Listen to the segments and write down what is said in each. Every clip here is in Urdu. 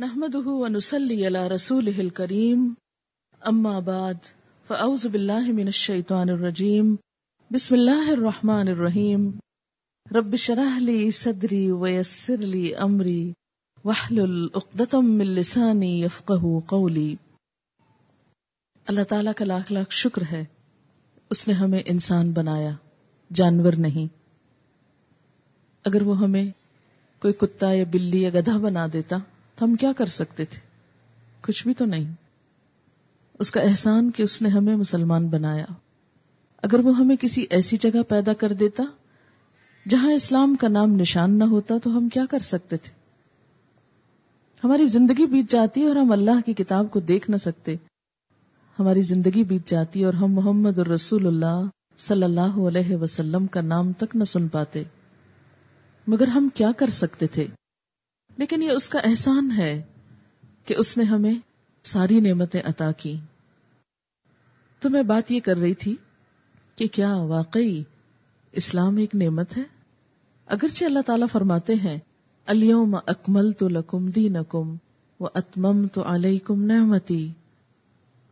نحمده ونسلي على رسوله الكريم. أما بعد، فأعوذ بالله من الشيطان الرجيم. بسم الله الرحمن الرحيم. رب اشرح لي صدري ويسر لي أمري. واحلل عقدة من لساني يفقهوا قولي. اللہ تعالیٰ کا لاکھ لاکھ شکر ہے، اس نے ہمیں انسان بنایا، جانور نہیں۔ اگر وہ ہمیں کوئی کتا یا بلی یا گدھا بنا دیتا تو ہم کیا کر سکتے تھے؟ کچھ بھی تو نہیں۔ اس کا احسان کہ اس نے ہمیں مسلمان بنایا۔ اگر وہ ہمیں کسی ایسی جگہ پیدا کر دیتا جہاں اسلام کا نام نشان نہ ہوتا تو ہم کیا کر سکتے تھے؟ ہماری زندگی بیت جاتی اور ہم اللہ کی کتاب کو دیکھ نہ سکتے۔ ہماری زندگی بیت جاتی اور ہم محمد الرسول اللہ صلی اللہ علیہ وسلم کا نام تک نہ سن پاتے۔ مگر ہم کیا کر سکتے تھے؟ لیکن یہ اس کا احسان ہے کہ اس نے ہمیں ساری نعمتیں عطا کی۔ تو میں بات یہ کر رہی تھی کہ کیا واقعی اسلام ایک نعمت ہے؟ اگرچہ اللہ تعالیٰ فرماتے ہیں، اليوم اکمل تو لکم دی نکم و اتمم تو علیکم نعمتی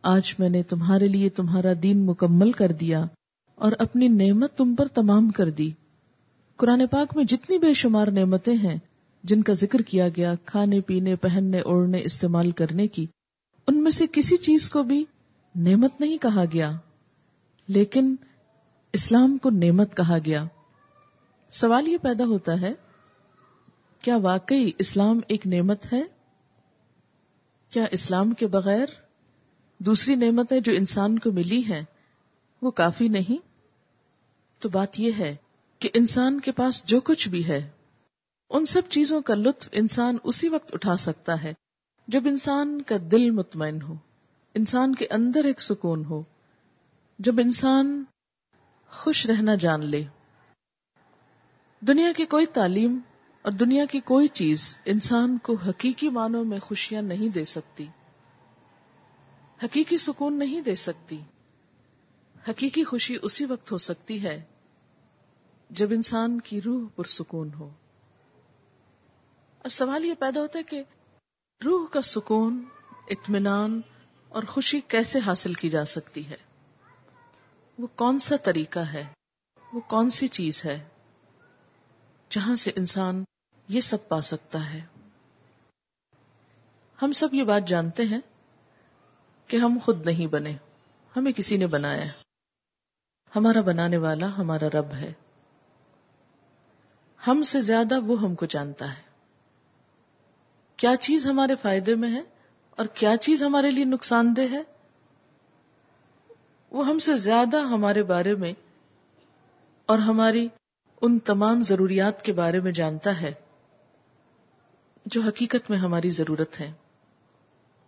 آج میں نے تمہارے لیے تمہارا دین مکمل کر دیا اور اپنی نعمت تم پر تمام کر دی۔ قرآن پاک میں جتنی بے شمار نعمتیں ہیں جن کا ذکر کیا گیا، کھانے، پینے، پہننے، اوڑھنے، استعمال کرنے کی، ان میں سے کسی چیز کو بھی نعمت نہیں کہا گیا۔ لیکن اسلام کو نعمت کہا گیا۔ سوال یہ پیدا ہوتا ہے، کیا واقعی اسلام ایک نعمت ہے؟ کیا اسلام کے بغیر دوسری نعمتیں جو انسان کو ملی ہیں، وہ کافی نہیں؟ تو بات یہ ہے کہ انسان کے پاس جو کچھ بھی ہے ان سب چیزوں کا لطف انسان اسی وقت اٹھا سکتا ہے جب انسان کا دل مطمئن ہو، انسان کے اندر ایک سکون ہو، جب انسان خوش رہنا جان لے۔ دنیا کی کوئی تعلیم اور دنیا کی کوئی چیز انسان کو حقیقی معنوں میں خوشیاں نہیں دے سکتی۔ حقیقی سکون نہیں دے سکتی۔ حقیقی خوشی اسی وقت ہو سکتی ہے جب انسان کی روح پرسکون ہو۔ اب سوال یہ پیدا ہوتا ہے کہ روح کا سکون، اطمینان اور خوشی کیسے حاصل کی جا سکتی ہے؟ وہ کون سا طریقہ ہے؟ وہ کون سی چیز ہے جہاں سے انسان یہ سب پا سکتا ہے؟ ہم سب یہ بات جانتے ہیں کہ ہم خود نہیں بنے، ہمیں کسی نے بنایا ہمارا بنانے والا ہمارا رب ہے۔ ہم سے زیادہ وہ ہم کو جانتا ہے۔ کیا چیز ہمارے فائدے میں ہے اور کیا چیز ہمارے لیے نقصان دہ ہے؟ وہ ہم سے زیادہ ہمارے بارے میں اور ہماری ان تمام ضروریات کے بارے میں جانتا ہے جو حقیقت میں ہماری ضرورت ہے،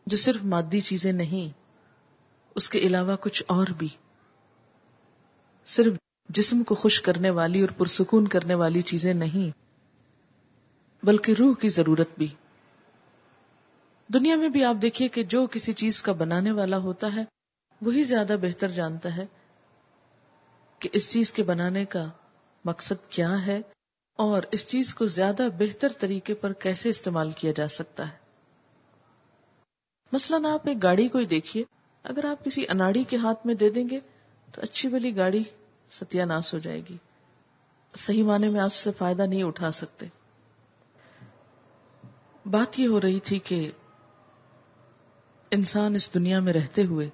جو صرف مادی چیزیں نہیں، اس کے علاوہ کچھ اور بھی۔ صرف جسم کو خوش کرنے والی اور پرسکون کرنے والی چیزیں نہیں، بلکہ روح کی ضرورت بھی۔ دنیا میں بھی آپ دیکھیے کہ جو کسی چیز کا بنانے والا ہوتا ہے، وہی زیادہ بہتر جانتا ہے کہ اس چیز کے بنانے کا مقصد کیا ہے اور اس چیز کو زیادہ بہتر طریقے پر کیسے استعمال کیا جا سکتا ہے۔ مثلا آپ ایک گاڑی کو ہی دیکھیے۔ اگر آپ کسی اناڑی کے ہاتھ میں دے دیں گے تو اچھی بلی گاڑی ستیہ ناس ہو جائے گی۔ صحیح معنی میں آپ سے فائدہ نہیں اٹھا سکتے۔ بات یہ ہو رہی تھی کہ انسان اس دنیا میں رہتے ہوئے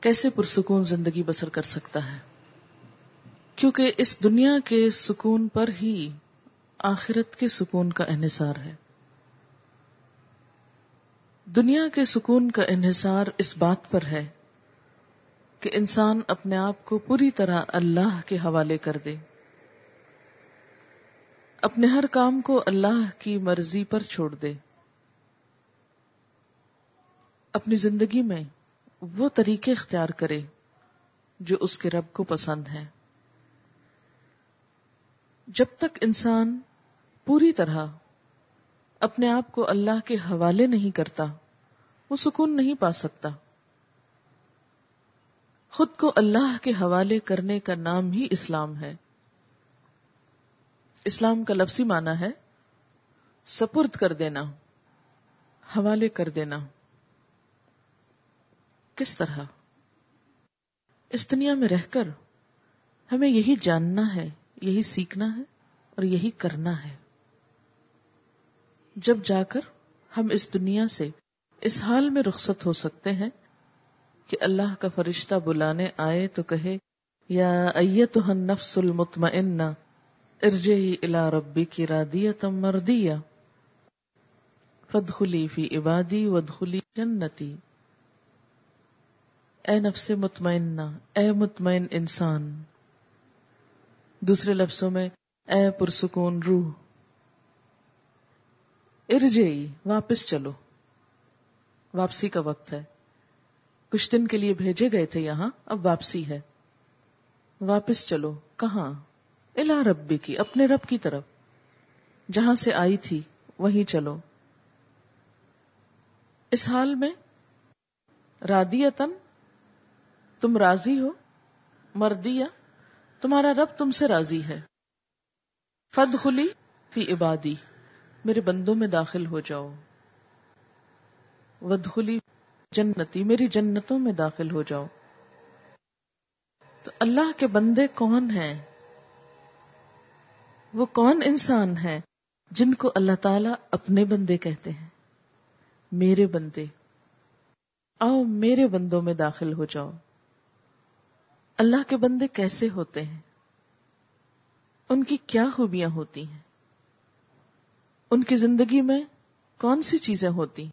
کیسے پرسکون زندگی بسر کر سکتا ہے؟ کیونکہ اس دنیا کے سکون پر ہی آخرت کے سکون کا انحصار ہے۔ دنیا کے سکون کا انحصار اس بات پر ہے کہ انسان اپنے آپ کو پوری طرح اللہ کے حوالے کر دے۔ اپنے ہر کام کو اللہ کی مرضی پر چھوڑ دے۔ اپنی زندگی میں وہ طریقے اختیار کرے جو اس کے رب کو پسند ہے جب تک انسان پوری طرح اپنے آپ کو اللہ کے حوالے نہیں کرتا، وہ سکون نہیں پا سکتا۔ خود کو اللہ کے حوالے کرنے کا نام ہی اسلام ہے۔ اسلام کا لفظی معنی ہے سپرد کر دینا، حوالے کر دینا۔ کس طرح؟ اس دنیا میں رہ کر ہمیں یہی جاننا ہے، یہی سیکھنا ہے اور یہی کرنا ہے۔ جب جا کر ہم اس دنیا سے اس حال میں رخصت ہو سکتے ہیں کہ اللہ کا فرشتہ بلانے آئے تو کہے، یا ایتها النفس المطمئنہ، ارجعی الى ربک رادیتا مردیہ فدخلی فی عبادی ودخلی جنتی۔ اے نفس مطمئنہ، اے مطمئن انسان۔ دوسرے لفظوں میں، اے پرسکون روح۔ ارجئی واپس چلو۔ واپسی کا وقت ہے۔ کچھ دن کے لیے بھیجے گئے تھے یہاں، اب واپسی ہے۔ واپس چلو، کہاں؟ الا ربی کی اپنے رب کی طرف۔ جہاں سے آئی تھی، وہیں چلو۔ اس حال میں رادیتن تم راضی ہو؟ مردیا تمہارا رب تم سے راضی ہے۔ فد خلی فی عبادی، میرے بندوں میں داخل ہو جاؤ۔ ودخلی جنتی، میری جنتوں میں داخل ہو جاؤ۔ تو اللہ کے بندے کون ہیں؟ وہ کون انسان ہے جن کو اللہ تعالی اپنے بندے کہتے ہیں؟ میرے بندے۔ آؤ میرے بندوں میں داخل ہو جاؤ۔ اللہ کے بندے کیسے ہوتے ہیں؟ ان کی کیا خوبیاں ہوتی ہیں؟ ان کی زندگی میں کون سی چیزیں ہوتی ہیں؟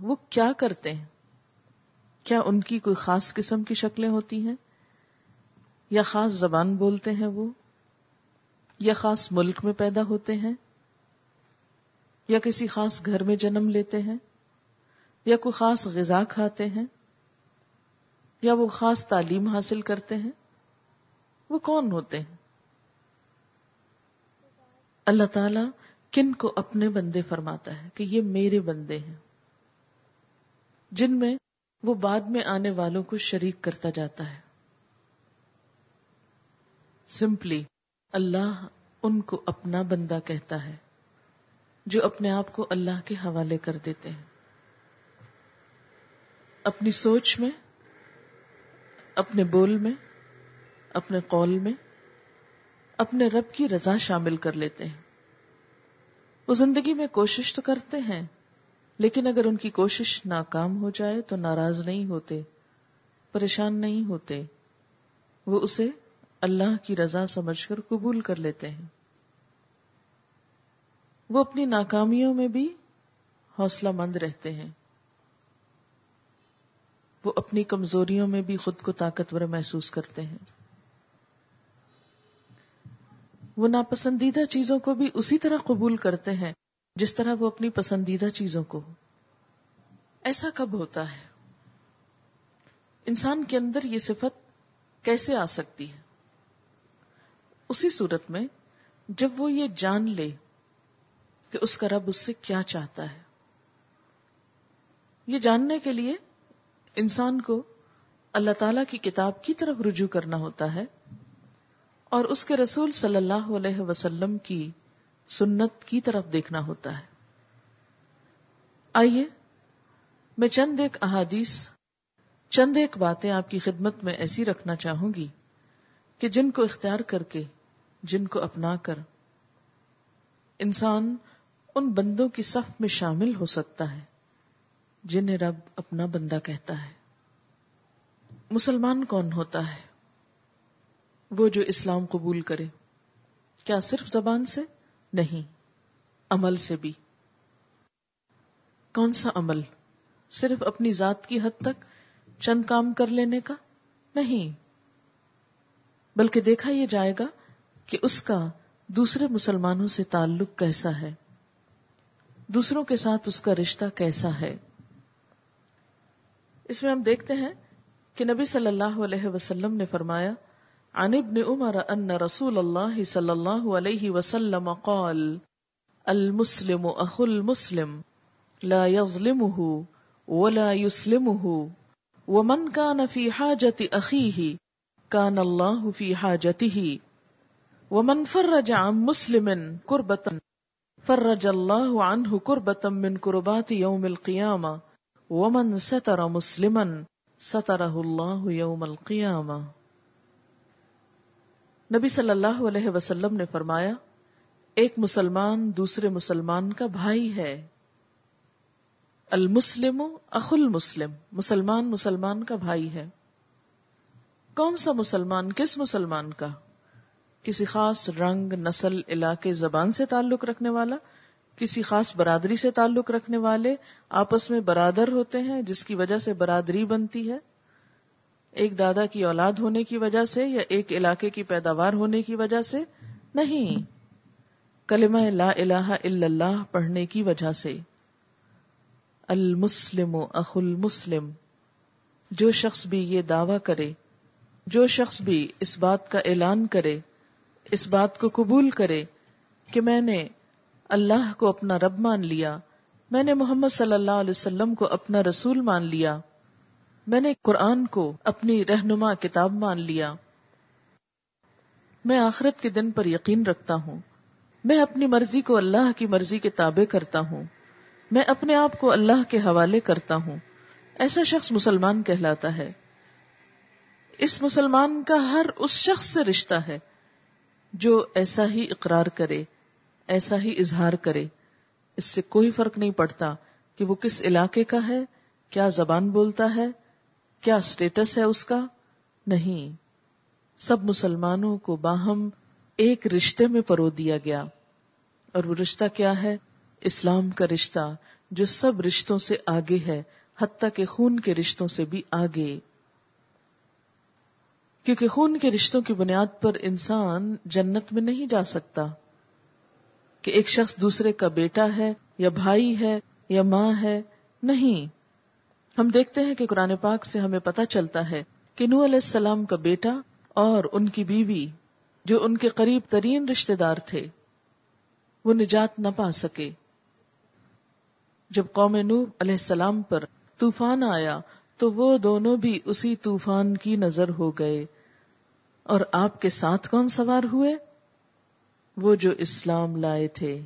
وہ کیا کرتے ہیں؟ کیا ان کی کوئی خاص قسم کی شکلیں ہوتی ہیں؟ یا خاص زبان بولتے ہیں وہ؟ یا خاص ملک میں پیدا ہوتے ہیں؟ یا کسی خاص گھر میں جنم لیتے ہیں؟ یا کوئی خاص غذا کھاتے ہیں؟ یا وہ خاص تعلیم حاصل کرتے ہیں؟ وہ کون ہوتے ہیں؟ اللہ تعالی کن کو اپنے بندے فرماتا ہے کہ یہ میرے بندے ہیں؟ جن میں وہ بعد میں آنے والوں کو شریک کرتا جاتا ہے۔ سمپلی اللہ ان کو اپنا بندہ کہتا ہے جو اپنے آپ کو اللہ کے حوالے کر دیتے ہیں۔ اپنی سوچ میں اپنے بول میں، اپنے قول میں، اپنے رب کی رضا شامل کر لیتے ہیں۔ وہ زندگی میں کوشش تو کرتے ہیں، لیکن اگر ان کی کوشش ناکام ہو جائے تو ناراض نہیں ہوتے، پریشان نہیں ہوتے۔ وہ اسے اللہ کی رضا سمجھ کر قبول کر لیتے ہیں۔ وہ اپنی ناکامیوں میں بھی حوصلہ مند رہتے ہیں۔ وہ اپنی کمزوریوں میں بھی خود کو طاقتور محسوس کرتے ہیں۔ وہ ناپسندیدہ چیزوں کو بھی اسی طرح قبول کرتے ہیں جس طرح وہ اپنی پسندیدہ چیزوں کو۔ ایسا کب ہوتا ہے؟ انسان کے اندر یہ صفت کیسے آ سکتی ہے؟ اسی صورت میں جب وہ یہ جان لے کہ اس کا رب اس سے کیا چاہتا ہے۔ یہ جاننے کے لیے انسان کو اللہ تعالی کی کتاب کی طرف رجوع کرنا ہوتا ہے اور اس کے رسول صلی اللہ علیہ وسلم کی سنت کی طرف دیکھنا ہوتا ہے۔ آئیے، میں چند ایک احادیث، چند ایک باتیں آپ کی خدمت میں ایسی رکھنا چاہوں گی کہ جن کو اختیار کر کے، جن کو اپنا کر انسان ان بندوں کی صف میں شامل ہو سکتا ہے۔ جنہیں رب اپنا بندہ کہتا ہے۔ مسلمان کون ہوتا ہے؟ وہ جو اسلام قبول کرے۔ کیا صرف زبان سے؟ نہیں، عمل سے بھی۔ کون سا عمل؟ صرف اپنی ذات کی حد تک چند کام کر لینے کا؟ نہیں۔ بلکہ دیکھا یہ جائے گا کہ اس کا دوسرے مسلمانوں سے تعلق کیسا ہے۔ دوسروں کے ساتھ اس کا رشتہ کیسا ہے۔ اس میں ہم دیکھتے ہیں کہ نبی صلی اللہ علیہ وسلم نے فرمایا، عن ابن عمر ان رسول اللہ صلی اللہ علیہ وسلم قال، المسلم اخو المسلم لا يظلمه ولا يسلمه ومن كان في حاجة أخيه كان الله في حاجته ومن فرج عن مسلم كربة فرج اللہ عنہ قربتا من قربات یوم القیامہ ومن ستر مسلما سترہ اللہ یوم القیامہ نبی صلی اللہ علیہ وسلم نے فرمایا، ایک مسلمان دوسرے مسلمان کا بھائی ہے۔ المسلم اخ المسلم، مسلمان مسلمان کا بھائی ہے۔ کون سا مسلمان، کس مسلمان کا؟ کسی خاص رنگ، نسل، علاقے، زبان سے تعلق رکھنے والا کسی خاص برادری سے تعلق رکھنے والے آپس میں برادر ہوتے ہیں، جس کی وجہ سے برادری بنتی ہے۔ ایک دادا کی اولاد ہونے کی وجہ سے یا ایک علاقے کی پیداوار ہونے کی وجہ سے؟ نہیں۔ کلمہ لا الہ الا اللہ پڑھنے کی وجہ سے۔ المسلم اخ المسلم۔ جو شخص بھی یہ دعویٰ کرے، جو شخص بھی اس بات کا اعلان کرے، اس بات کو قبول کرے کہ میں نے اللہ کو اپنا رب مان لیا۔ میں نے محمد صلی اللہ علیہ وسلم کو اپنا رسول مان لیا۔ میں نے قرآن کو اپنی رہنما کتاب مان لیا۔ میں آخرت کے دن پر یقین رکھتا ہوں۔ میں اپنی مرضی کو اللہ کی مرضی کے تابع کرتا ہوں۔ میں اپنے آپ کو اللہ کے حوالے کرتا ہوں۔ ایسا شخص مسلمان کہلاتا ہے۔ اس مسلمان کا ہر اس شخص سے رشتہ ہے جو ایسا ہی اقرار کرے۔ ایسا ہی اظہار کرے۔ اس سے کوئی فرق نہیں پڑتا کہ وہ کس علاقے کا ہے، کیا زبان بولتا ہے، کیا اسٹیٹس ہے اس کا۔ نہیں، سب مسلمانوں کو باہم ایک رشتے میں پرو دیا گیا۔ اور وہ رشتہ کیا ہے؟ اسلام کا رشتہ، جو سب رشتوں سے آگے ہے، حتیٰ کہ خون کے رشتوں سے بھی آگے۔ کیونکہ خون کے رشتوں کی بنیاد پر انسان جنت میں نہیں جا سکتا۔ کہ ایک شخص دوسرے کا بیٹا ہے یا بھائی ہے یا ماں ہے، نہیں۔ ہم دیکھتے ہیں کہ قرآن پاک سے ہمیں پتا چلتا ہے کہ نو علیہ السلام کا بیٹا اور ان کی بیوی جو ان کے قریب ترین رشتے دار تھے، وہ نجات نہ پا سکے۔ جب قوم نو علیہ السلام پر طوفان آیا تو وہ دونوں بھی اسی طوفان کی نظر ہو گئے۔ اور آپ کے ساتھ کون سوار ہوئے؟ وہ جو اسلام لائے تھے۔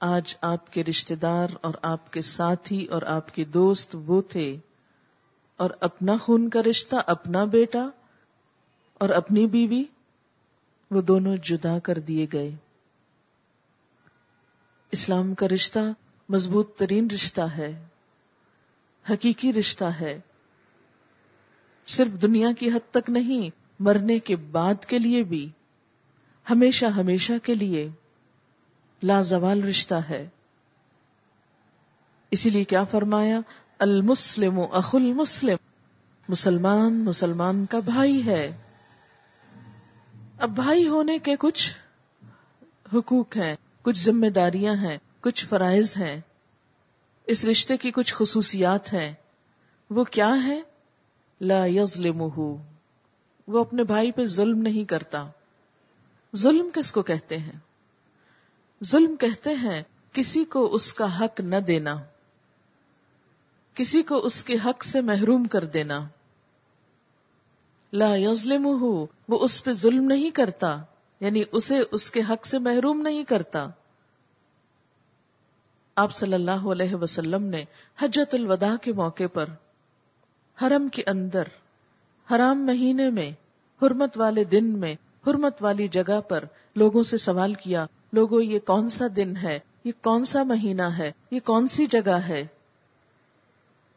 آج آپ کے رشتے دار اور آپ کے ساتھی اور آپ کے دوست وہ تھے۔ اور اپنا خون کا رشتہ، اپنا بیٹا اور اپنی بیوی، وہ دونوں جدا کر دیے گئے۔ اسلام کا رشتہ مضبوط ترین رشتہ ہے، حقیقی رشتہ ہے۔ صرف دنیا کی حد تک نہیں، مرنے کے بعد کے لیے بھی۔ ہمیشہ ہمیشہ کے لیے لازوال رشتہ ہے۔ اسی لیے کیا فرمایا؟ المسلم اخ المسلم۔ مسلمان مسلمان کا بھائی ہے۔ اب بھائی ہونے کے کچھ حقوق ہیں، کچھ ذمہ داریاں ہیں، کچھ فرائض ہیں۔ اس رشتے کی کچھ خصوصیات ہیں۔ وہ کیا ہے لا یظلمہ وہ اپنے بھائی پہ ظلم نہیں کرتا۔ ظلم کس کو کہتے ہیں؟ ظلم کہتے ہیں کسی کو اس کا حق نہ دینا، کسی کو اس کے حق سے محروم کر دینا۔ لا یظلمہ، وہ اس پہ ظلم نہیں کرتا یعنی اسے اس کے حق سے محروم نہیں کرتا۔ آپ صلی اللہ علیہ وسلم نے حجت الوداع کے موقع پر حرم کے اندر، حرام مہینے میں، حرمت والے دن میں حرمت والی جگہ پر لوگوں سے سوال کیا لوگوں یہ کون سا دن ہے؟ یہ کون سا مہینہ ہے؟ یہ کون سی جگہ ہے؟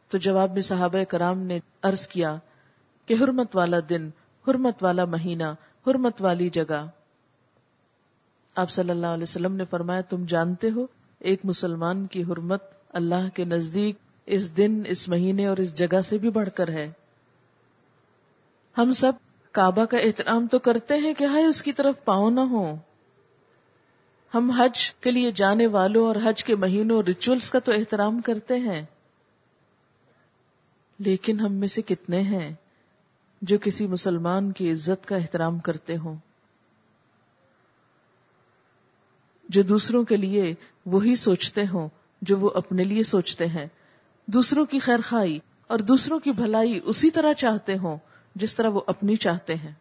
تو جواب میں صحابہ کرام نے عرض کیا کہ حرمت والا دن، حرمت والا مہینہ، حرمت والی جگہ۔ آپ صلی اللہ علیہ وسلم نے فرمایا، تم جانتے ہو ایک مسلمان کی حرمت اللہ کے نزدیک اس دن، اس مہینے اور اس جگہ سے بھی بڑھ کر ہے۔ ہم سب کعبہ کا احترام تو کرتے ہیں کہ ہائے اس کی طرف پاؤں نہ ہو ہم حج کے لیے جانے والوں اور حج کے مہینوں ریچولس کا تو احترام کرتے ہیں۔ لیکن ہم میں سے کتنے ہیں جو کسی مسلمان کی عزت کا احترام کرتے ہوں۔ جو دوسروں کے لیے وہی سوچتے ہوں جو وہ اپنے لیے سوچتے ہیں۔ دوسروں کی خیر خائی اور دوسروں کی بھلائی اسی طرح چاہتے ہوں۔ جس طرح وہ اپنی چاہتے ہیں۔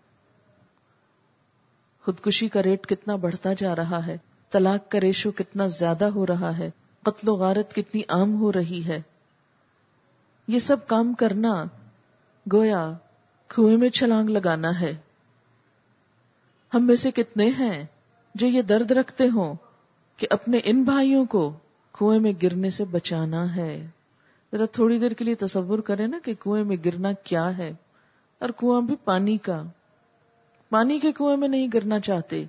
خودکشی کا ریٹ کتنا بڑھتا جا رہا ہے، طلاق کا ریشو کتنا زیادہ ہو رہا ہے، قتل و غارت کتنی عام ہو رہی ہے۔ یہ سب کام کرنا گویا کنویں میں چھلانگ لگانا ہے۔ ہم میں سے کتنے ہیں جو یہ درد رکھتے ہوں کہ اپنے ان بھائیوں کو کنویں میں گرنے سے بچانا ہے۔ ذرا تھوڑی دیر کے لیے تصور کریں نا کہ کنویں میں گرنا کیا ہے۔ اور کنواں بھی پانی کا۔ پانی کے کنویں میں نہیں گرنا چاہتے۔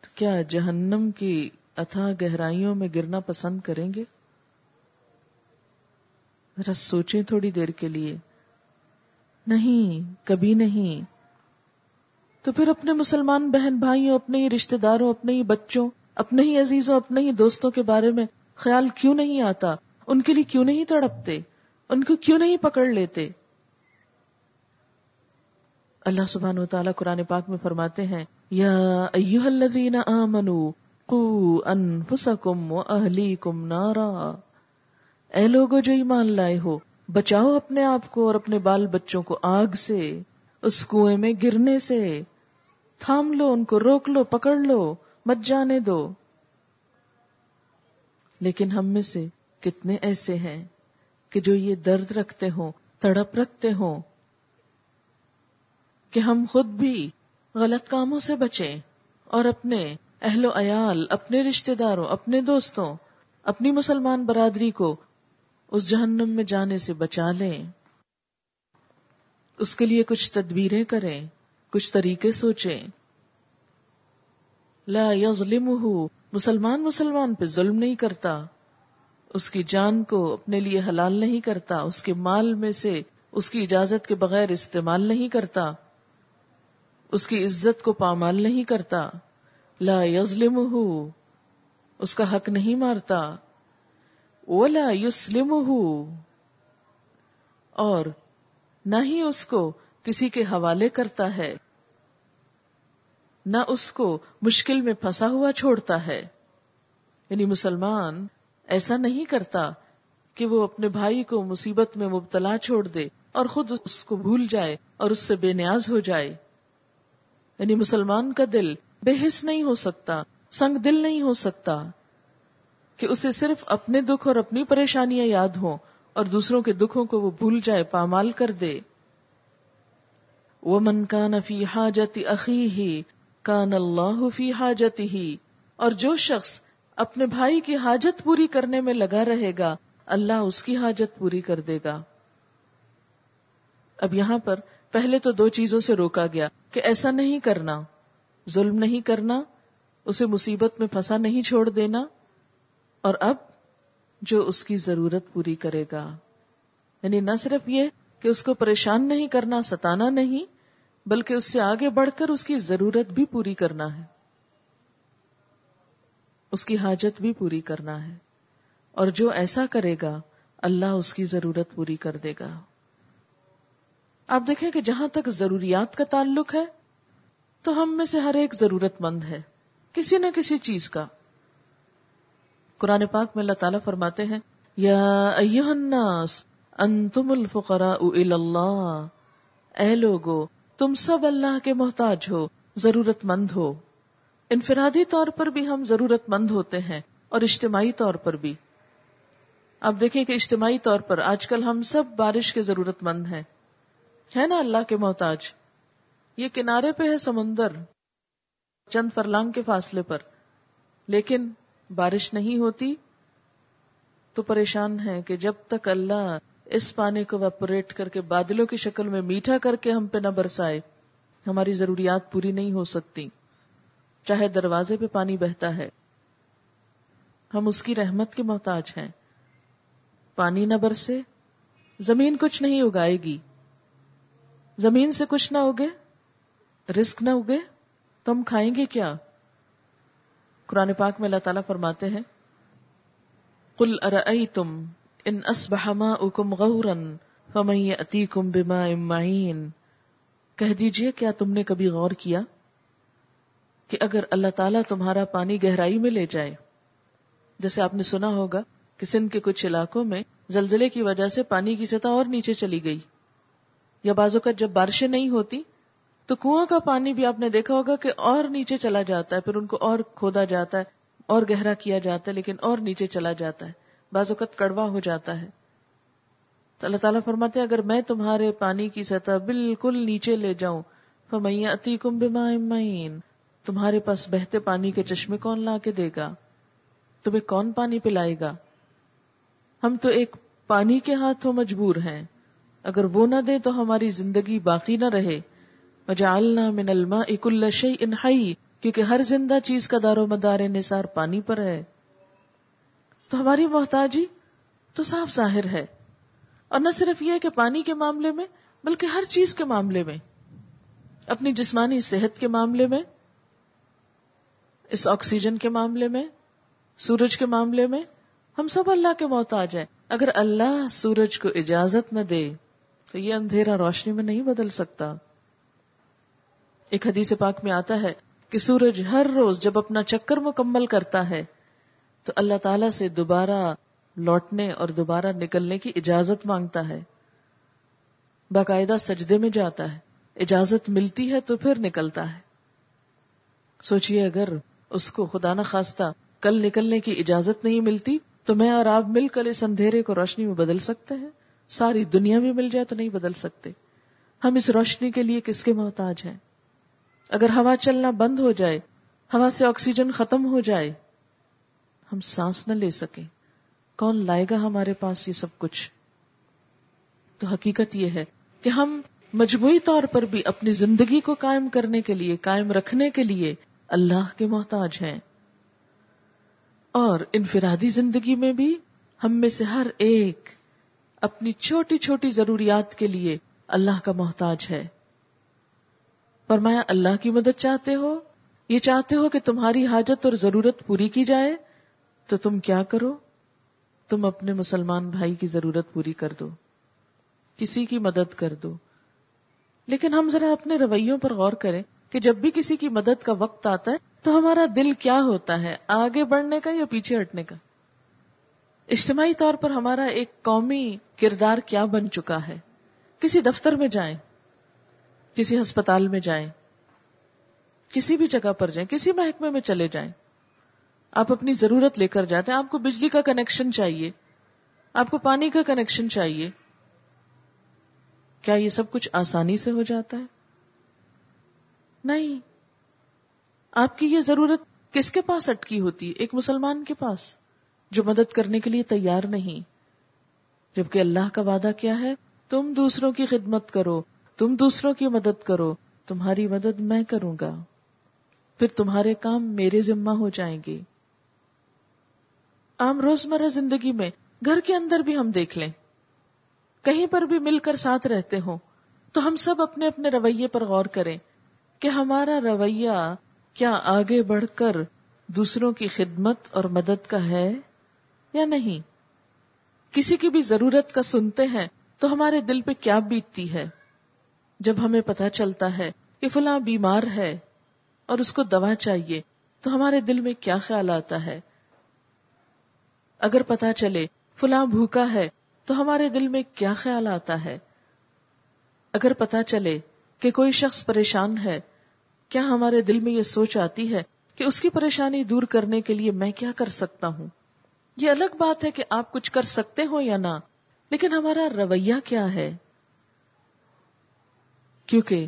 تو کیا جہنم کی اتھا گہرائیوں میں گرنا پسند کریں گے؟ ذرا سوچیں تھوڑی دیر کے لیے۔ نہیں، کبھی نہیں۔ تو پھر اپنے مسلمان بہن بھائیوں، اپنے ہی رشتے داروں، اپنے ہی بچوں، اپنے ہی عزیزوں، اپنے ہی دوستوں کے بارے میں خیال کیوں نہیں آتا؟ ان کے لیے کیوں نہیں تڑپتے؟ ان کو کیوں نہیں پکڑ لیتے؟ اللہ سبحانہ و تعالیٰ قرآن پاک میں فرماتے ہیں، یا ایوہ الذین آمنوا قو انفسکم و اہلیکم نارا۔ اے لوگو جو ایمان لائے ہو، بچاؤ اپنے آپ کو اور اپنے بال بچوں کو آگ سے، اس کنویں میں گرنے سے۔ تھام لو ان کو، روک لو، پکڑ لو، مت جانے دو۔ لیکن ہم میں سے کتنے ایسے ہیں کہ جو یہ درد رکھتے ہوں، تڑپ رکھتے ہوں کہ ہم خود بھی غلط کاموں سے بچیں اور اپنے اہل و عیال، اپنے رشتے داروں، اپنے دوستوں، اپنی مسلمان برادری کو اس جہنم میں جانے سے بچا لیں۔ اس کے لیے کچھ تدبیریں کریں، کچھ طریقے سوچیں۔ لا یظلمہ مسلمان مسلمان پہ ظلم نہیں کرتا۔ اس کی جان کو اپنے لیے حلال نہیں کرتا، اس کے مال میں سے اس کی اجازت کے بغیر استعمال نہیں کرتا۔ اس کی عزت کو پامال نہیں کرتا۔ لا یظلمہ اس کا حق نہیں مارتا۔ ولا یسلمہ اور نہ ہی اس کو کسی کے حوالے کرتا ہے، نہ اس کو مشکل میں پھنسا ہوا چھوڑتا ہے۔ یعنی مسلمان ایسا نہیں کرتا کہ وہ اپنے بھائی کو مصیبت میں مبتلا چھوڑ دے اور خود اس کو بھول جائے اور اس سے بے نیاز ہو جائے۔ یعنی مسلمان کا دل بے حص نہیں ہو سکتا، سنگ دل نہیں ہو سکتا کہ اسے صرف اپنے دکھ اور اپنی پریشانیاں یاد ہوں اور دوسروں کے دکھوں کو وہ بھول جائے، پامال کر دے۔ وہ من کا نفی حاجت عقی ہی کان اللہ فی حاجت ہی اور جو شخص اپنے بھائی کی حاجت پوری کرنے میں لگا رہے گا، اللہ اس کی حاجت پوری کر دے گا۔ اب یہاں پر پہلے تو دو چیزوں سے روکا گیا کہ ایسا نہیں کرنا، ظلم نہیں کرنا، اسے مصیبت میں پھنسا نہیں چھوڑ دینا، اور اب جو اس کی ضرورت پوری کرے گا۔ یعنی نہ صرف یہ کہ اس کو پریشان نہیں کرنا، ستانا نہیں، بلکہ اس سے آگے بڑھ کر اس کی ضرورت بھی پوری کرنا ہے۔ اس کی حاجت بھی پوری کرنا ہے۔ اور جو ایسا کرے گا، اللہ اس کی ضرورت پوری کر دے گا۔ آپ دیکھیں کہ جہاں تک ضروریات کا تعلق ہے، تو ہم میں سے ہر ایک ضرورت مند ہے، کسی نہ کسی چیز کا۔ قرآن پاک میں اللہ تعالیٰ فرماتے ہیں، یا ایوہ الناس، انتم الفقراء الاللہ اے لوگو، تم سب اللہ کے محتاج ہو، ضرورت مند ہو۔ انفرادی طور پر بھی ہم ضرورت مند ہوتے ہیں، اور اجتماعی طور پر بھی۔ اب دیکھیں کہ اجتماعی طور پر آج کل ہم سب بارش کے ضرورت مند ہیں۔ ہے نا اللہ کے محتاج؟ یہ کنارے پہ ہے سمندر، چند فرلانگ کے فاصلے پر۔ لیکن بارش نہیں ہوتی تو پریشان ہے کہ جب تک اللہ اس پانی کو ویپوریٹ کر کے بادلوں کی شکل میں میٹھا کر کے ہم پہ نہ برسائے، ہماری ضروریات پوری نہیں ہو سکتی۔ چاہے دروازے پہ پانی بہتا ہے۔ ہم اس کی رحمت کے محتاج ہیں۔ پانی نہ برسے، زمین کچھ نہیں اگائے گی۔ زمین سے کچھ نہ اگے رسک نہ اگے تو ہم کھائیں گے کیا؟ قرآن پاک میں اللہ تعالیٰ فرماتے ہیں کل ارأیتم ان اصبح ماؤکم غورا فمن یأتیکم بماء معین۔ کہہ دیجیے، کیا تم نے کبھی غور کیا کہ اگر اللہ تعالیٰ تمہارا پانی گہرائی میں لے جائے؟ جیسے آپ نے سنا ہوگا کہ سندھ کے کچھ علاقوں میں زلزلے کی وجہ سے پانی کی سطح اور نیچے چلی گئی۔ یا بازو کا جب بارشیں نہیں ہوتی، تو کنواں کا پانی بھی آپ نے دیکھا ہوگا کہ اور نیچے چلا جاتا ہے، پھر ان کو اور کھودا جاتا ہے، اور گہرا کیا جاتا ہے، لیکن اور نیچے چلا جاتا ہے۔ بعض اوقات کڑوا ہو جاتا ہے۔ تو اللہ تعالیٰ فرماتے اگر میں تمہارے پانی کی سطح بالکل نیچے لے جاؤں فمیا اتی کم بمائن تمہارے پاس بہتے پانی کے چشمے کون لا کے دے گا؟ تمہیں کون پانی پلائے گا؟ ہم تو ایک پانی کے ہاتھوں مجبور ہیں۔ اگر وہ نہ دے تو ہماری زندگی باقی نہ رہے۔ وجعلنا من الماء كل شيء حي، کیونکہ ہر زندہ چیز کا دار و مدار نثار پانی پر ہے۔ تو ہماری محتاجی تو صاف ظاہر ہے۔ اور نہ صرف یہ کہ پانی کے معاملے میں، بلکہ ہر چیز کے معاملے میں۔ اپنی جسمانی صحت کے معاملے میں، اس آکسیجن کے معاملے میں، سورج کے معاملے میں ہم سب اللہ کے محتاج ہیں۔ اگر اللہ سورج کو اجازت نہ دے تو یہ اندھیرا روشنی میں نہیں بدل سکتا۔ ایک حدیث پاک میں آتا ہے کہ سورج ہر روز جب اپنا چکر مکمل کرتا ہے تو اللہ تعالی سے دوبارہ لوٹنے اور دوبارہ نکلنے کی اجازت مانگتا ہے۔ باقاعدہ سجدے میں جاتا ہے۔ اجازت ملتی ہے تو پھر نکلتا ہے۔ سوچئے اگر اس کو خدا نہ خواستہ کل نکلنے کی اجازت نہیں ملتی تو میں اور آپ مل کر اس اندھیرے کو روشنی میں بدل سکتے ہیں۔ ساری دنیا بھی مل جائے تو نہیں بدل سکتے۔ ہم اس روشنی کے لیے کس کے محتاج ہیں؟ اگر ہوا چلنا بند ہو جائے، ہوا سے آکسیجن ختم ہو جائے، ہم سانس نہ لے سکیں۔ کون لائے گا ہمارے پاس یہ سب کچھ؟ تو حقیقت یہ ہے کہ ہم مجموعی طور پر بھی اپنی زندگی کو قائم کرنے کے لیے، قائم رکھنے کے لیے اللہ کے محتاج ہیں۔ اور انفرادی زندگی میں بھی ہم میں سے ہر ایک اپنی چھوٹی چھوٹی ضروریات کے لیے اللہ کا محتاج ہے۔ فرمایا، اللہ کی مدد چاہتے ہو؟ یہ چاہتے ہو کہ تمہاری حاجت اور ضرورت پوری کی جائے؟ تو تم کیا کرو؟ تم اپنے مسلمان بھائی کی ضرورت پوری کر دو، کسی کی مدد کر دو۔ لیکن ہم ذرا اپنے رویوں پر غور کریں کہ جب بھی کسی کی مدد کا وقت آتا ہے تو ہمارا دل کیا ہوتا ہے؟ آگے بڑھنے کا یا پیچھے ہٹنے کا؟ اجتماعی طور پر ہمارا ایک قومی کردار کیا بن چکا ہے؟ کسی دفتر میں جائیں، کسی ہسپتال میں جائیں، کسی بھی جگہ پر جائیں، کسی محکمے میں چلے جائیں، آپ اپنی ضرورت لے کر جاتے ہیں، آپ کو بجلی کا کنیکشن چاہیے، آپ کو پانی کا کنیکشن چاہیے۔ کیا یہ سب کچھ آسانی سے ہو جاتا ہے؟ نہیں۔ آپ کی یہ ضرورت کس کے پاس اٹکی ہوتی؟ ہے ایک مسلمان کے پاس۔ جو مدد کرنے کے لیے تیار نہیں۔ جبکہ اللہ کا وعدہ کیا ہے؟ تم دوسروں کی خدمت کرو، تم دوسروں کی مدد کرو، تمہاری مدد میں کروں گا۔ پھر تمہارے کام میرے ذمہ ہو جائیں گے۔ عام روزمرہ زندگی میں گھر کے اندر بھی ہم دیکھ لیں۔ کہیں پر بھی مل کر ساتھ رہتے ہوں، تو ہم سب اپنے اپنے رویے پر غور کریں کہ ہمارا رویہ کیا آگے بڑھ کر دوسروں کی خدمت اور مدد کا ہے؟ یا نہیں؟ کسی کی بھی ضرورت کا سنتے ہیں تو ہمارے دل پہ کیا بیتتی ہے؟ جب ہمیں پتا چلتا ہے کہ فلاں بیمار ہے اور اس کو دوا چاہیے تو ہمارے دل میں کیا خیال آتا ہے؟ اگر پتا چلے فلاں بھوکا ہے تو ہمارے دل میں کیا خیال آتا ہے؟ اگر پتا چلے کہ کوئی شخص پریشان ہے، کیا ہمارے دل میں یہ سوچ آتی ہے کہ اس کی پریشانی دور کرنے کے لیے میں کیا کر سکتا ہوں؟ یہ الگ بات ہے کہ آپ کچھ کر سکتے ہو یا نہ، لیکن ہمارا رویہ کیا ہے؟ کیونکہ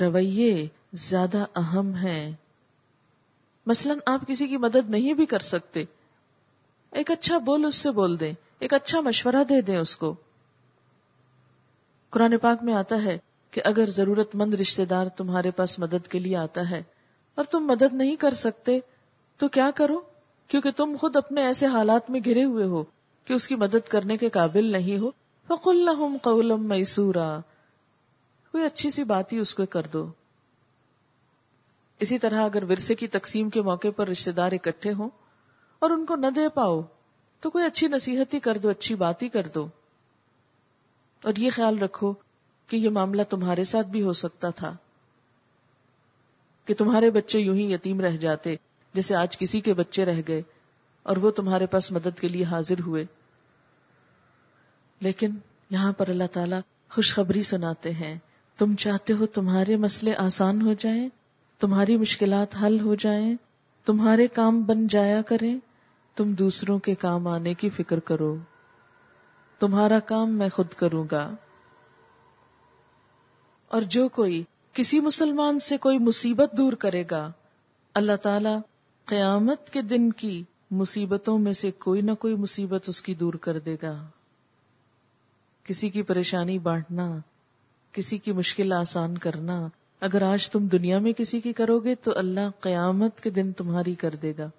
رویے زیادہ اہم ہیں۔ مثلا آپ کسی کی مدد نہیں بھی کر سکتے۔ ایک اچھا بول اس سے بول دیں، ایک اچھا مشورہ دے دیں اس کو۔ قرآن پاک میں آتا ہے کہ اگر ضرورت مند رشتے دار تمہارے پاس مدد کے لیے آتا ہے اور تم مدد نہیں کر سکتے، تو کیا کرو؟ کیونکہ تم خود اپنے ایسے حالات میں گھرے ہوئے ہو کہ اس کی مدد کرنے کے قابل نہیں ہو، فقل لهم قولا میسورا۔ کوئی اچھی سی بات ہی اس کو کر دو۔ اسی طرح اگر ورثے کی تقسیم کے موقع پر رشتے دار اکٹھے ہوں اور ان کو نہ دے پاؤ، تو کوئی اچھی نصیحت ہی کر دو، اچھی بات ہی کر دو۔ اور یہ خیال رکھو کہ یہ معاملہ تمہارے ساتھ بھی ہو سکتا تھا، کہ تمہارے بچے یوں ہی یتیم رہ جاتے۔ جیسے آج کسی کے بچے رہ گئے اور وہ تمہارے پاس مدد کے لیے حاضر ہوئے۔ لیکن یہاں پر اللہ تعالیٰ خوشخبری سناتے ہیں۔ تم چاہتے ہو تمہارے مسئلے آسان ہو جائیں، تمہاری مشکلات حل ہو جائیں، تمہارے کام بن جایا کریں، تم دوسروں کے کام آنے کی فکر کرو۔ تمہارا کام میں خود کروں گا۔ اور جو کوئی کسی مسلمان سے کوئی مصیبت دور کرے گا، اللہ تعالی قیامت کے دن کی مصیبتوں میں سے کوئی نہ کوئی مصیبت اس کی دور کر دے گا۔ کسی کی پریشانی بانٹنا، کسی کی مشکل آسان کرنا۔ اگر آج تم دنیا میں کسی کی کرو گے تو اللہ قیامت کے دن تمہاری کر دے گا۔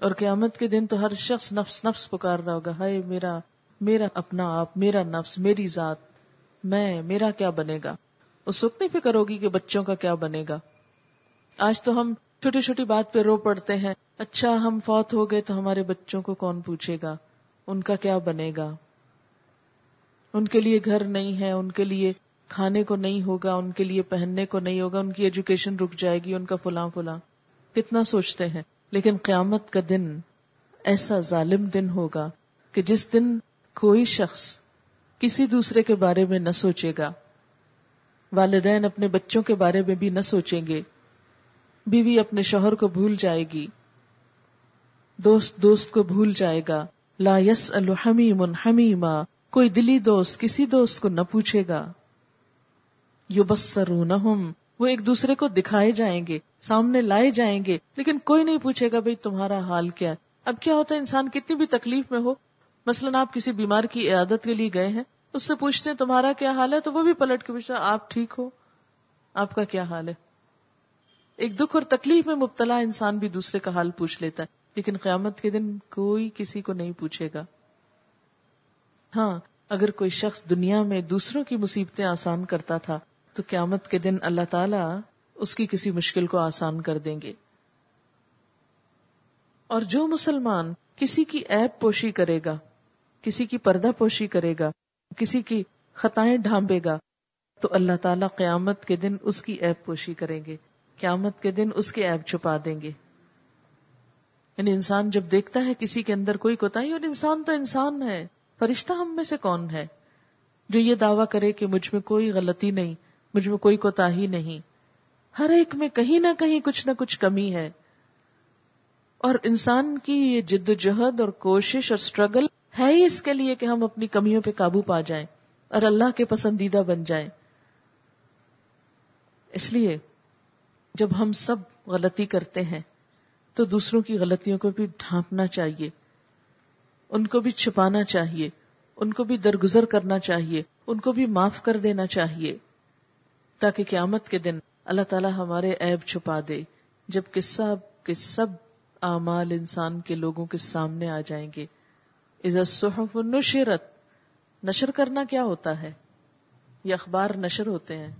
اور قیامت کے دن تو ہر شخص نفس نفس پکار رہا ہوگا۔ ہائے میرا میرا اپنا آپ، میرا نفس، میری ذات، میں، میرا کیا بنے گا؟ اس وقت نہیں فکر ہوگی کہ بچوں کا کیا بنے گا۔ آج تو ہم چھوٹی چھوٹی بات پہ رو پڑتے ہیں۔ اچھا ہم فوت ہو گئے تو ہمارے بچوں کو کون پوچھے گا؟ ان کا کیا بنے گا؟ ان کے لیے گھر نہیں ہے، ان کے لیے کھانے کو نہیں ہوگا، ان کے لیے پہننے کو نہیں ہوگا، ان کی ایجوکیشن رک جائے گی، ان کا فلاں فلاں۔ کتنا سوچتے ہیں۔ لیکن قیامت کا دن ایسا ظالم دن ہوگا کہ جس دن کوئی شخص کسی دوسرے کے بارے میں نہ سوچے گا۔ والدین اپنے بچوں کے بارے میں بھی نہ سوچیں گے۔ بیوی اپنے شوہر کو بھول جائے گی۔ دوست دوست کو بھول جائے گا۔ لا یس الحمیم حمیما۔ کوئی دلی دوست کسی دوست کو نہ پوچھے گا۔ یو بسرونہم وہ ایک دوسرے کو دکھائے جائیں گے، سامنے لائے جائیں گے، لیکن کوئی نہیں پوچھے گا بھائی تمہارا حال کیا۔ اب کیا ہوتا ہے انسان کتنی بھی تکلیف میں ہو، مثلا آپ کسی بیمار کی عیادت کے لیے گئے ہیں، اس سے پوچھتے ہیں تمہارا کیا حال ہے، تو وہ بھی پلٹ کے پوچھتا آپ ٹھیک ہو؟ آپ کا کیا حال ہے؟ ایک دکھ اور تکلیف میں مبتلا انسان بھی دوسرے کا حال پوچھ لیتا ہے، لیکن قیامت کے دن کوئی کسی کو نہیں پوچھے گا۔ ہاں اگر کوئی شخص دنیا میں دوسروں کی مصیبتیں آسان کرتا تھا، تو قیامت کے دن اللہ تعالی اس کی کسی مشکل کو آسان کر دیں گے۔ اور جو مسلمان کسی کی ایپ پوشی کرے گا، کسی کی پردہ پوشی کرے گا، کسی کی خطائیں ڈھانبے گا، تو اللہ تعالیٰ قیامت کے دن اس کی ایپ پوشی کریں گے۔ قیامت کے دن اس کے ایپ چھپا دیں گے۔ یعنی انسان جب دیکھتا ہے کسی کے اندر کوئی کوتا اور انسان تو انسان ہے، فرشتہ ہم میں سے کون ہے؟ جو یہ دعویٰ کرے کہ مجھ میں کوئی غلطی نہیں، مجھ میں کوئی کوتا ہی نہیں۔ ہر ایک میں کہیں نہ کہیں کچھ نہ کچھ کمی ہے۔ اور انسان کی یہ جد و جہد اور کوشش اور اسٹرگل ہے ہی اس کے لیے کہ ہم اپنی کمیوں پہ قابو پا جائیں اور اللہ کے پسندیدہ بن جائیں۔ اس لیے جب ہم سب غلطی کرتے ہیں، تو دوسروں کی غلطیوں کو بھی ڈھانپنا چاہیے، ان کو بھی چھپانا چاہیے، ان کو بھی درگزر کرنا چاہیے، ان کو بھی معاف کر دینا چاہیے، تاکہ قیامت کے دن اللہ تعالیٰ ہمارے عیب چھپا دے، جبکہ سب کے سب اعمال انسان کے لوگوں کے سامنے آ جائیں گے۔ صحف نشرت، نشر کرنا کیا ہوتا ہے؟ یہ اخبار نشر ہوتے ہیں۔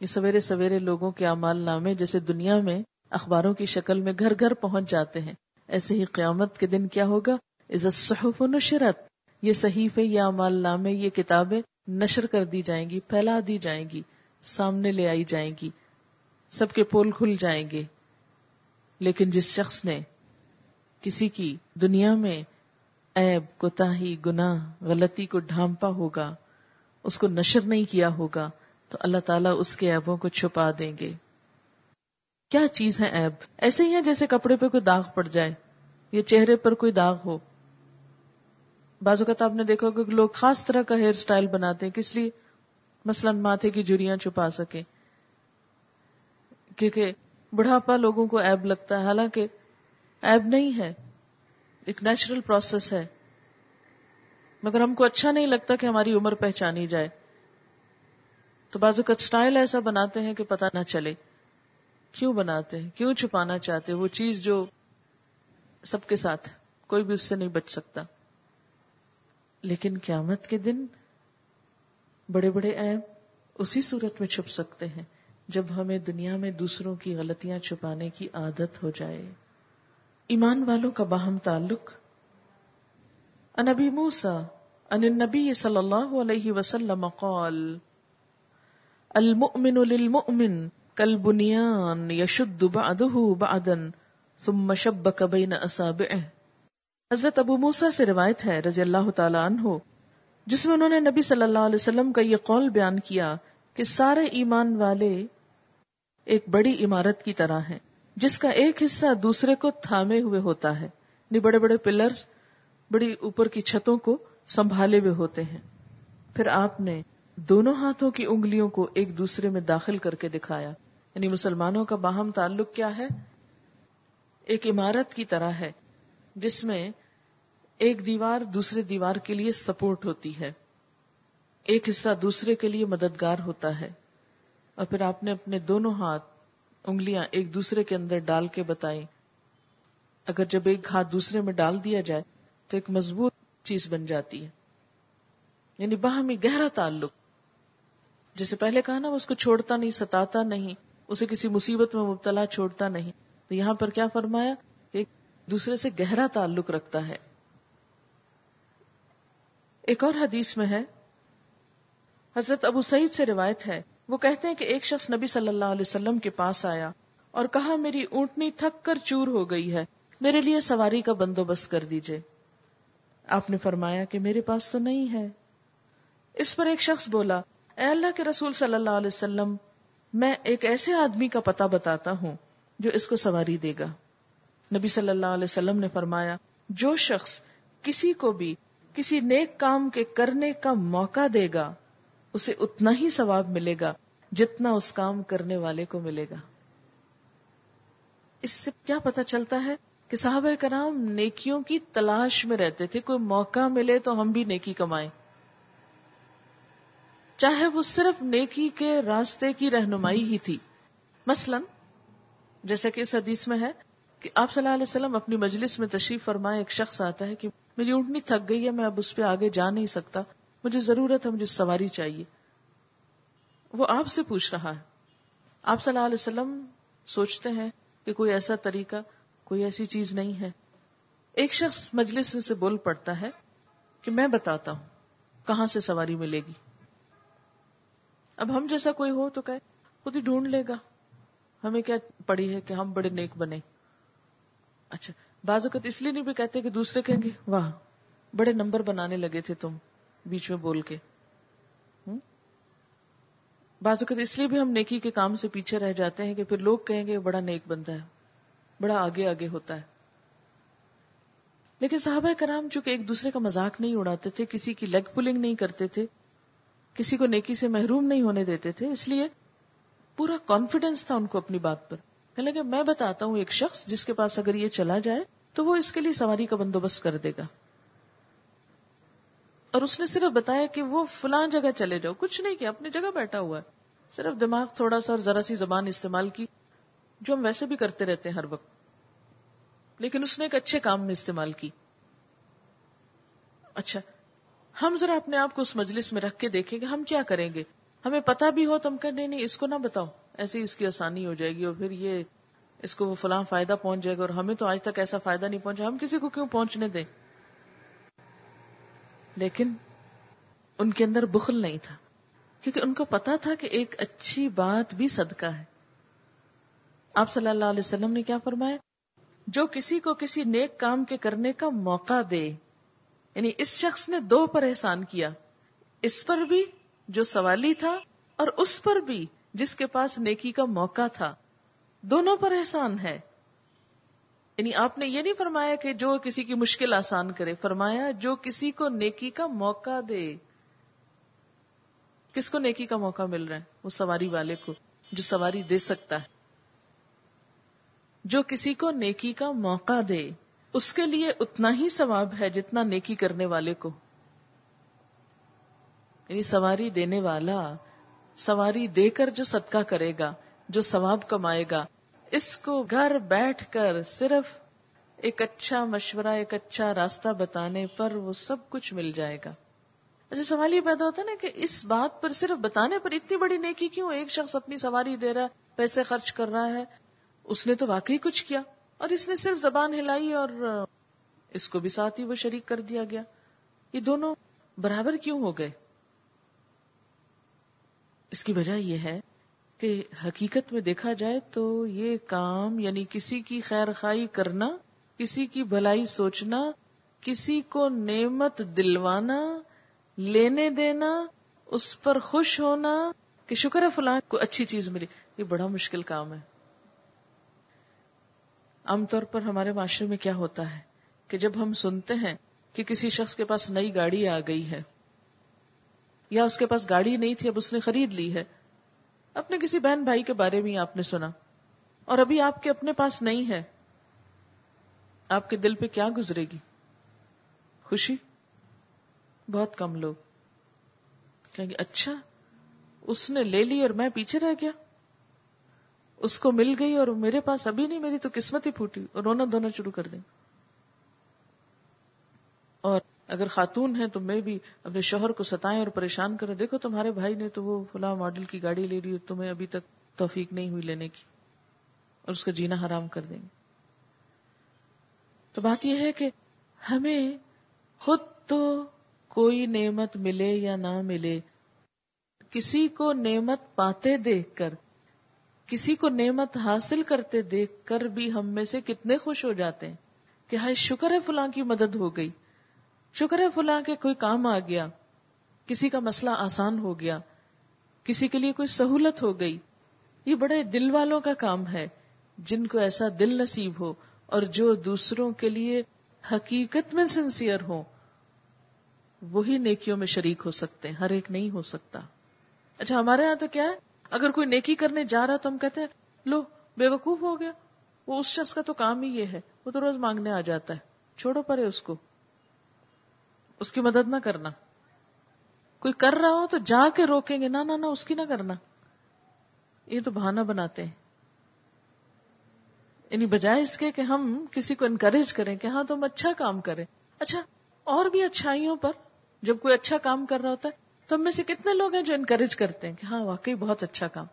یہ سویرے سویرے لوگوں کے اعمال نامے جیسے دنیا میں اخباروں کی شکل میں گھر گھر پہنچ جاتے ہیں۔ ایسے ہی قیامت کے دن کیا ہوگا؟ صحف نشرت، یہ صحیفے یہ اعمال نامے، یہ کتابیں نشر کر دی جائیں گی، پھیلا دی جائیں گی، سامنے لے آئی جائیں گی، سب کے پول کھل جائیں گے۔ لیکن جس شخص نے کسی کی دنیا میں ایب کوتاہی، گناہ، غلطی کو ڈھانپا ہوگا، اس کو نشر نہیں کیا ہوگا تو اللہ تعالیٰ اس کے ایبوں کو چھپا دیں گے۔ کیا چیز ہے ایب ایسے ہی ہے جیسے کپڑے پہ کوئی داغ پڑ جائے یا چہرے پر کوئی داغ ہو۔ بازو کا آپ نے دیکھا کہ لوگ خاص طرح کا ہیئر سٹائل بناتے ہیں، کس لیے؟ مثلا ماتھے کی جڑیاں چھپا سکیں۔ کیونکہ بڑھاپا لوگوں کو ایب لگتا ہے، حالانکہ ایب نہیں ہے، ایک نیچرل پروسیس ہے۔ مگر ہم کو اچھا نہیں لگتا کہ ہماری عمر پہچانی جائے۔ تو بازو کا اسٹائل ایسا بناتے ہیں کہ پتہ نہ چلے۔ کیوں بناتے ہیں؟ کیوں چھپانا چاہتے وہ چیز جو سب کے ساتھ، کوئی بھی اس سے نہیں بچ سکتا۔ لیکن قیامت کے دن بڑے بڑے ایب اسی صورت میں چھپ سکتے ہیں جب ہمیں دنیا میں دوسروں کی غلطیاں چھپانے کی عادت ہو جائے۔ ایمان والوں کا باہم تعلق۔ ان ابی موسا ان النبی صلی اللہ علیہ وسلم قال المؤمن للمؤمن کالبنیان یشد بعده بعدا ثم شبک بین اصابعه حضرت ابو موسا سے روایت ہے رضی اللہ تعالی عنہ، جس میں انہوں نے نبی صلی اللہ علیہ وسلم کا یہ قول بیان کیا کہ سارے ایمان والے ایک بڑی عمارت کی طرح ہیں، جس کا ایک حصہ دوسرے کو تھامے ہوئے ہوتا ہے۔ یعنی بڑے بڑے پلرز بڑی اوپر کی چھتوں کو سنبھالے ہوئے ہوتے ہیں۔ پھر آپ نے دونوں ہاتھوں کی انگلیوں کو ایک دوسرے میں داخل کر کے دکھایا۔ یعنی مسلمانوں کا باہم تعلق کیا ہے؟ ایک عمارت کی طرح ہے، جس میں ایک دیوار دوسرے دیوار کے لیے سپورٹ ہوتی ہے۔ ایک حصہ دوسرے کے لیے مددگار ہوتا ہے۔ اور پھر آپ نے اپنے دونوں ہاتھ انگلیاں ایک دوسرے کے اندر ڈال کے بتائی اگر جب ایک ہاتھ دوسرے میں ڈال دیا جائے تو ایک مضبوط چیز بن جاتی ہے۔ یعنی باہمی گہرا تعلق۔ جیسے پہلے کہا نا وہ اس کو چھوڑتا نہیں، ستاتا نہیں، اسے کسی مصیبت میں مبتلا چھوڑتا نہیں۔ تو یہاں پر کیا فرمایا؟ کہ ایک دوسرے سے گہرا تعلق رکھتا ہے۔ ایک اور حدیث میں ہے۔ حضرت ابو سعید سے روایت ہے۔ وہ کہتے ہیں کہ ایک شخص نبی صلی اللہ علیہ وسلم کے پاس آیا اور کہا، میری اونٹنی تھک کر چور ہو گئی ہے، میرے لیے سواری کا بندوبست کر دیجیے۔ آپ نے فرمایا کہ میرے پاس تو نہیں ہے۔ اس پر ایک شخص بولا اے اللہ کے رسول صلی اللہ علیہ وسلم، میں ایک ایسے آدمی کا پتہ بتاتا ہوں جو اس کو سواری دے گا۔ نبی صلی اللہ علیہ وسلم نے فرمایا، جو شخص کسی کو بھی کسی نیک کام کے کرنے کا موقع دے گا، اسے اتنا ہی ثواب ملے گا جتنا اس کام کرنے والے کو ملے گا۔ اس سے کیا پتا چلتا ہے کہ صحابہ کرام نیکیوں کی تلاش میں رہتے تھے، کوئی موقع ملے تو ہم بھی نیکی کمائیں۔ چاہے وہ صرف نیکی کے راستے کی رہنمائی ہی تھی۔ مثلا، جیسے کہ اس حدیث میں ہے کہ آپ صلی اللہ علیہ وسلم اپنی مجلس میں تشریف فرمائے، ایک شخص آتا ہے کہ میری اونٹنی تھک گئی ہے، میں اب اس پہ آگے جا نہیں سکتا۔ مجھے ضرورت ہے، مجھے سواری چاہیے۔ وہ آپ سے پوچھ رہا ہے۔ آپ صلی اللہ علیہ وسلم سوچتے ہیں کہ کوئی ایسا طریقہ، کوئی ایسی چیز نہیں ہے۔ ایک شخص مجلس میں سے بول پڑتا ہے کہ میں بتاتا ہوں کہاں سے سواری ملے گی۔ اب ہم جیسا کوئی ہو تو کہ خود ہی ڈھونڈ لے گا۔ ہمیں کیا پڑی ہے کہ ہم بڑے نیک بنے۔ اچھا بعض اوقات اس لیے نہیں بھی کہتے کہ دوسرے کہیں گے، واہ، بڑے نمبر بنانے لگے تھے تم بیچ میں بول کے۔ بعض اوقات اس لیے بھی ہم نیکی کے کام سے پیچھے رہ جاتے ہیں کہ پھر لوگ کہیں گے، بڑا نیک بنتا ہے، بڑا آگے آگے ہوتا ہے۔ لیکن صحابہ کرام چونکہ ایک دوسرے کا مذاق نہیں اڑاتے تھے، کسی کی لیگ پولنگ نہیں کرتے تھے کسی کو نیکی سے محروم نہیں ہونے دیتے تھے، اس لیے پورا کانفیڈینس تھا ان کو اپنی بات پر۔ کہ میں بتاتا ہوں ایک شخص جس کے پاس اگر یہ چلا جائے تو وہ اس کے لیے سواری کا بندوبست کر دے گا۔ اور اس نے صرف بتایا کہ وہ فلان جگہ چلے جاؤ، کچھ نہیں کیا، اپنی جگہ بیٹھا ہوا ہے۔ صرف دماغ تھوڑا سا اور ذرا سی زبان استعمال کی، جو ہم ویسے بھی کرتے رہتے ہیں ہر وقت۔ لیکن اس نے ایک اچھے کام میں استعمال کی۔ اچھا ہم ذرا اپنے آپ کو اس مجلس میں رکھ کے دیکھیں گے ہم کیا کریں گے۔ ہمیں پتا بھی ہو تو ہم نہیں نہیں، اس کو نہ بتاؤ۔ ایسے اس کی آسانی ہو جائے گی اور پھر یہ اس کو وہ فلاں فائدہ پہنچ جائے گا اور ہمیں تو آج تک ایسا فائدہ نہیں پہنچا۔ ہم کسی کو کیوں پہنچنے دیں؟ لیکن ان کے اندر بخل نہیں تھا، کیونکہ ان کو پتا تھا کہ ایک اچھی بات بھی صدقہ ہے۔ آپ صلی اللہ علیہ وسلم نے کیا فرمایا؟ جو کسی کو کسی نیک کام کے کرنے کا موقع دے یعنی اس شخص نے دو پر احسان کیا، اس پر بھی جو سوالی تھا اور اس پر بھی جس کے پاس نیکی کا موقع تھا، دونوں پر احسان ہے۔ یعنی آپ نے یہ نہیں فرمایا کہ جو کسی کی مشکل آسان کرے، فرمایا جو کسی کو نیکی کا موقع دے۔ کس کو نیکی کا موقع مل رہا ہے؟ وہ سواری والے کو، جو سواری دے سکتا ہے۔ جو کسی کو نیکی کا موقع دے۔ اس کے لیے اتنا ہی ثواب ہے جتنا نیکی کرنے والے کو۔ یعنی سواری دینے والا، سواری دے کر جو صدقہ کرے گا، جو ثواب کمائے گا، اس کو گھر بیٹھ کر صرف ایک اچھا مشورہ، ایک اچھا راستہ بتانے پر وہ سب کچھ مل جائے گا۔ اچھا سوال یہ پیدا ہوتا ہے نا کہ اس بات پر صرف بتانے پر اتنی بڑی نیکی کیوں ایک شخص اپنی سواری دے رہا ہے، پیسے خرچ کر رہا ہے، اس نے تو واقعی کچھ کیا۔ اور اس نے صرف زبان ہلائی اور اس کو بھی ساتھ ہی وہ شریک کر دیا گیا۔ یہ دونوں برابر کیوں ہو گئے؟ اس کی وجہ یہ ہے کہ حقیقت میں دیکھا جائے تو یہ کام یعنی کسی کی خیر خائی کرنا، کسی کی بھلائی سوچنا، کسی کو نعمت دلوانا، لینے دینا، اس پر خوش ہونا کہ شکر ہے فلاں کو اچھی چیز ملی۔ یہ بڑا مشکل کام ہے۔ عام طور پر ہمارے معاشرے میں کیا ہوتا ہے کہ جب ہم سنتے ہیں کہ کسی شخص کے پاس نئی گاڑی آ گئی ہے یا اس کے پاس گاڑی نہیں تھی، اب اس نے خرید لی ہے، اپنے کسی بہن بھائی کے بارے میں آپ نے سنا اور ابھی آپ کے اپنے پاس نہیں ہے، آپ کے دل پہ کیا گزرے گی؟ خوشی؟ بہت کم لوگ کہیں گے اچھا اس نے لے لی اور میں پیچھے رہ گیا۔ اس کو مل گئی اور میرے پاس ابھی نہیں، میری تو قسمت ہی پھوٹی۔ اور رونا دھونا شروع کر دیں۔ اور اگر خاتون ہے تو میں بھی اپنے شوہر کو ستائیں اور پریشان کریں۔ دیکھو تمہارے بھائی نے تو وہ فلاں ماڈل کی گاڑی لے لی تمہیں ابھی تک توفیق نہیں ہوئی لینے کی۔ اور اس کا جینا حرام کر دیں گے۔ تو بات یہ ہے کہ ہمیں خود تو کوئی نعمت ملے یا نہ ملے، کسی کو نعمت پاتے دیکھ کر کسی کو نعمت حاصل کرتے دیکھ کر بھی ہم میں سے کتنے خوش ہو جاتے ہیں کہ ہائے، شکر ہے فلاں کی مدد ہو گئی۔ شکر ہے فلاں کے کوئی کام آ گیا۔ کسی کا مسئلہ آسان ہو گیا۔ کسی کے لیے کوئی سہولت ہو گئی۔ یہ بڑے دل والوں کا کام ہے۔ جن کو ایسا دل نصیب ہو اور جو دوسروں کے لیے حقیقت میں سنسیئر ہو وہی نیکیوں میں شریک ہو سکتے ہیں۔ ہر ایک نہیں ہو سکتا۔ اچھا ہمارے یہاں تو کیا ہے؟ اگر کوئی نیکی کرنے جا رہا تو ہم کہتے ہیں، لو بے وقوف ہو گیا۔ وہ اس شخص کا تو کام ہی یہ ہے، وہ تو روز مانگنے آ جاتا ہے۔ چھوڑو پرے اس کو۔ اس کی مدد نہ کرنا۔ کوئی کر رہا ہو تو جا کے روکیں گے۔ نہ نہ نہ، اس کی نہ کرنا۔ یہ تو بہانہ بناتے ہیں۔ یعنی بجائے اس کے کہ ہم کسی کو انکریج کریں کہ ہاں تم اچھا کام کریں۔ اچھا اور بھی اچھائیوں پر جب کوئی اچھا کام کر رہا ہوتا ہے تو ہم میں سے کتنے لوگ ہیں جو انکریج کرتے ہیں کہ ہاں واقعی بہت اچھا کام۔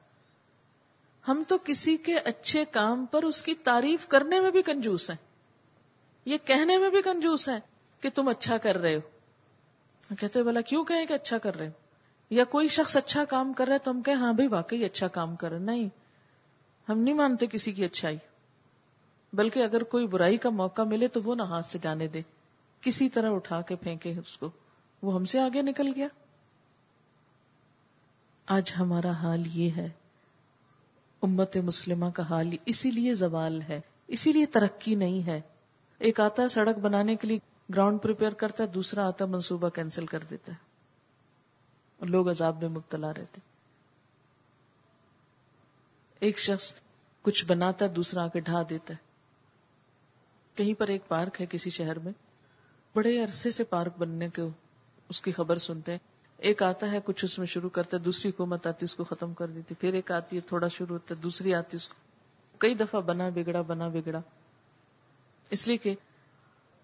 ہم تو کسی کے اچھے کام پر اس کی تعریف کرنے میں بھی کنجوس ہیں۔ یہ کہنے میں بھی کنجوس ہیں کہ تم اچھا کر رہے ہو۔ کہتے بولا کیوں کہیں کہ اچھا کر رہے ہو؟ یا کوئی شخص اچھا کام کر رہا ہے تو ہم ہاں بھائی، واقعی اچھا کام کر رہے نہیں، ہم نہیں مانتے کسی کی اچھائی۔ بلکہ اگر کوئی برائی کا موقع ملے تو وہ نہ ہاتھ سے جانے دے۔ کسی طرح اٹھا کے پھینکے اس کو۔ وہ ہم سے آگے نکل گیا۔ آج ہمارا حال یہ ہے۔ امت مسلمہ کا حال اسی لیے زوال ہے، اسی لیے ترقی نہیں ہے۔ ایک آتا ہے سڑک بنانے کے لیے، گراؤنڈ پریپئر کرتا ہے، دوسرا آتا منصوبہ کینسل کر دیتا ہے۔ اور لوگ عذاب میں مبتلا رہتے۔ ایک شخص کچھ بناتا ہے، دوسرا آ کے ڈھا دیتا ہے۔ کہیں پر ایک پارک ہے کسی شہر میں، بڑے عرصے سے پارک بننے کے اس کی خبر سنتے ہیں۔ ایک آتا ہے، کچھ اس میں شروع کرتا ہے، دوسری حکومت آتی اس کو ختم کر دیتی پھر ایک آتی ہے، تھوڑا شروع ہوتا ہے، دوسری آتی اس کو۔ کئی دفعہ بنا بگڑا بنا بگڑا۔ اس لیے کہ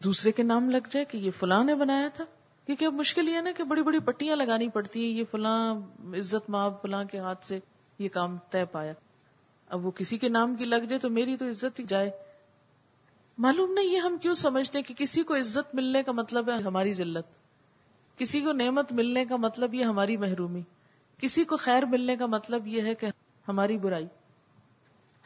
دوسرے کے نام لگ جائے کہ یہ فلاں نے بنایا تھا۔ کیونکہ اب مشکل یہ نا کہ بڑی بڑی پٹیاں لگانی پڑتی ہیں، یہ فلاں عزت ماں فلاں کے ہاتھ سے یہ کام طے پایا۔ اب وہ کسی کے نام کی لگ جائے تو میری تو عزت ہی جائے۔ معلوم نہیں یہ ہم کیوں سمجھتے کہ کسی کو عزت ملنے کا مطلب ہے، ہماری ذلت۔ کسی کو نعمت ملنے کا مطلب یہ ہماری محرومی، کسی کو خیر ملنے کا مطلب یہ ہے کہ ہماری برائی۔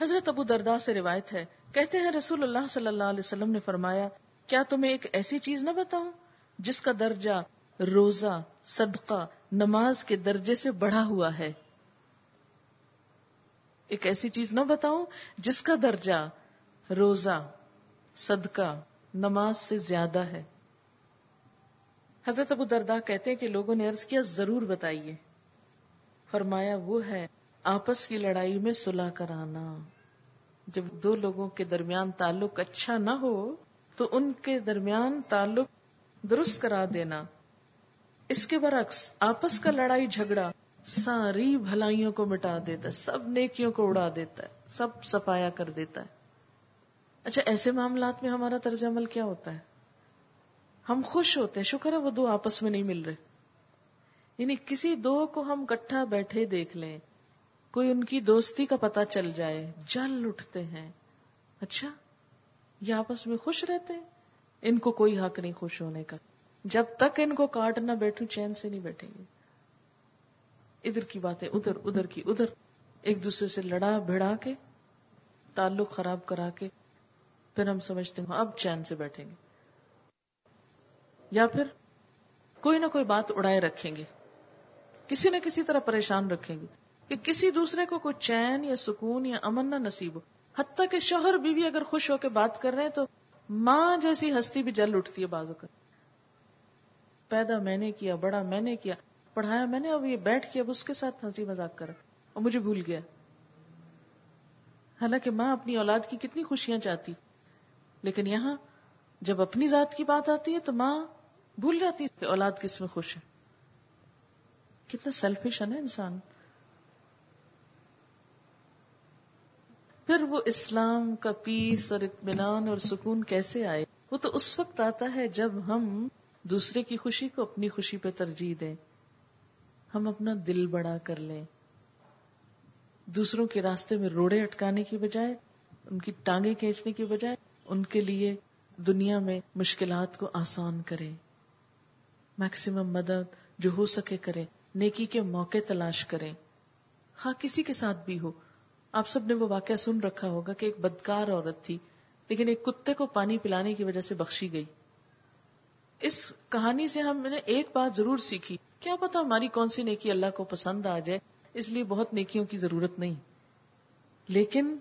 حضرت ابو دردا سے روایت ہے، کہتے ہیں رسول اللہ صلی اللہ علیہ وسلم نے فرمایا، کیا تمہیں ایک ایسی چیز نہ بتاؤں جس کا درجہ روزہ، صدقہ، نماز کے درجے سے بڑھا ہوا ہے؟ ایک ایسی چیز نہ بتاؤں جس کا درجہ روزہ، صدقہ، نماز سے زیادہ ہے۔ حضرت ابو دردا کہتے ہیں کہ لوگوں نے عرض کیا، ضرور بتائیے۔ فرمایا، وہ ہے، آپس کی لڑائی میں صلح کرانا۔ جب دو لوگوں کے درمیان تعلق اچھا نہ ہو، تو ان کے درمیان تعلق درست کرا دینا۔ اس کے برعکس، آپس کا لڑائی جھگڑا ساری بھلائیوں کو مٹا دیتا ہے، سب نیکیوں کو اڑا دیتا ہے، سب سفایا کر دیتا ہے۔ اچھا ایسے معاملات میں ہمارا طرز عمل کیا ہوتا ہے؟ ہم خوش ہوتے ہیں۔ شکر ہے وہ دو آپس میں نہیں مل رہے۔ یعنی کسی دو کو ہم کٹھا بیٹھے دیکھ لیں، کوئی ان کی دوستی کا پتہ چل جائے، جل اٹھتے ہیں۔ اچھا یہ آپس میں خوش رہتے ہیں؟ ان کو کوئی حق نہیں خوش ہونے کا۔ جب تک ان کو کاٹ نہ بیٹھوں، چین سے نہیں بیٹھیں گے۔ ادھر کی باتیں ادھر ادھر کی ادھر۔ ایک دوسرے سے لڑا، بھڑا کے، تعلق خراب کرا کے، پھر ہم سمجھتے ہیں اب چین سے بیٹھیں گے۔ یا پھر کوئی نہ کوئی بات اڑائے رکھیں گے۔ کسی نہ کسی طرح پریشان رکھیں گے کہ کسی دوسرے کو کوئی چین یا سکون یا امن نہ نصیب ہو۔ حتیٰ کہ شوہر بیوی اگر خوش ہو کے بات کر رہے ہیں تو ماں جیسی ہستی بھی جل اٹھتی ہے بازو کر پیدا میں نے کیا، بڑا میں نے کیا، پڑھایا میں نے، اب یہ بیٹھ کے اب اس کے ساتھ ہنسی مذاق کر اور مجھے بھول گیا۔ حالانکہ ماں اپنی اولاد کی کتنی خوشیاں چاہتی۔ لیکن یہاں جب اپنی ذات کی بات آتی ہے تو ماں بھول جاتی کہ اولاد کس میں خوش ہے۔ کتنا سیلفش ہے نا انسان۔ پھر وہ اسلام کا پیس اور اطمینان اور سکون کیسے آئے؟ وہ تو اس وقت آتا ہے جب ہم دوسرے کی خوشی کو اپنی خوشی پہ ترجیح دیں۔ ہم اپنا دل بڑا کر لیں۔ دوسروں کے راستے میں روڑے اٹکانے کی بجائے، ان کی ٹانگیں کھینچنے کی بجائے، ان کے لیے دنیا میں مشکلات کو آسان کرے میکسیمم مدد جو ہو سکے کرے نیکی کے موقع تلاش کریں۔ ہاں کسی کے ساتھ بھی ہو۔ آپ سب نے وہ واقعہ سن رکھا ہوگا کہ ایک بدکار عورت تھی، لیکن ایک کتے کو پانی پلانے کی وجہ سے بخشی گئی۔ اس کہانی سے ہم نے ایک بات ضرور سیکھی۔ کیا پتا ہماری کون سی نیکی اللہ کو پسند آ جائے، اس لیے بہت نیکیوں کی ضرورت نہیں۔ لیکن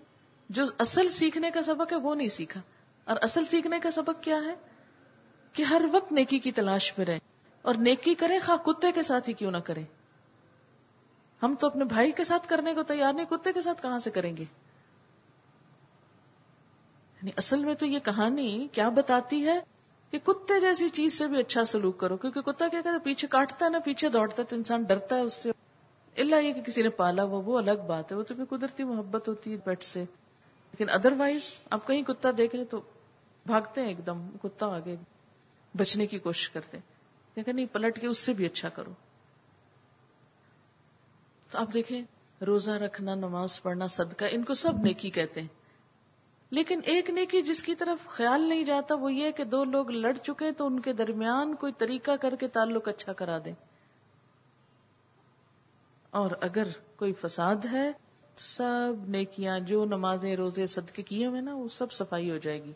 جو اصل سیکھنے کا سبق ہے، وہ نہیں سیکھا۔ اور اصل سیکھنے کا سبق کیا ہے؟ کہ ہر وقت نیکی کی تلاش میں رہیں۔ اور نیکی کریں، خواہ کتے کے ساتھ ہی کیوں نہ کریں۔ ہم تو اپنے بھائی کے ساتھ کرنے کو تیار نہیں، کتے کے ساتھ کہاں سے کریں گے؟ یعنی اصل میں تو یہ کہانی کیا بتاتی ہے کہ کتے جیسی چیز سے بھی اچھا سلوک کرو، کیونکہ کتا کیا کہتا ہے، پیچھے کاٹتا ہے نا، پیچھے دوڑتا ہے تو انسان ڈرتا ہے اس سے۔ اللہ یہ کہ کسی نے پالا وہ وہ الگ بات ہے، وہ تو بھی قدرتی محبت ہوتی ہے پیٹ سے۔ لیکن ادر وائز آپ کہیں کتا دیکھ لیں تو بھاگتے ہیں ایک دم، کتا آگے بچنے کی کوشش کرتے ہیں۔ کہ نہیں، پلٹ کے اس سے بھی اچھا کرو۔ تو آپ دیکھیں، روزہ رکھنا، نماز پڑھنا، صدقہ، ان کو سب نیکی کہتے ہیں۔ لیکن ایک نیکی جس کی طرف خیال نہیں جاتا، وہ یہ کہ دو لوگ لڑ چکے تو ان کے درمیان کوئی طریقہ کر کے تعلق اچھا کرا دیں۔ اور اگر کوئی فساد ہے تو سب نیکیاں، جو نمازیں، روزے، صدقے کیے ہوئے نا، وہ سب صفائی ہو جائے گی۔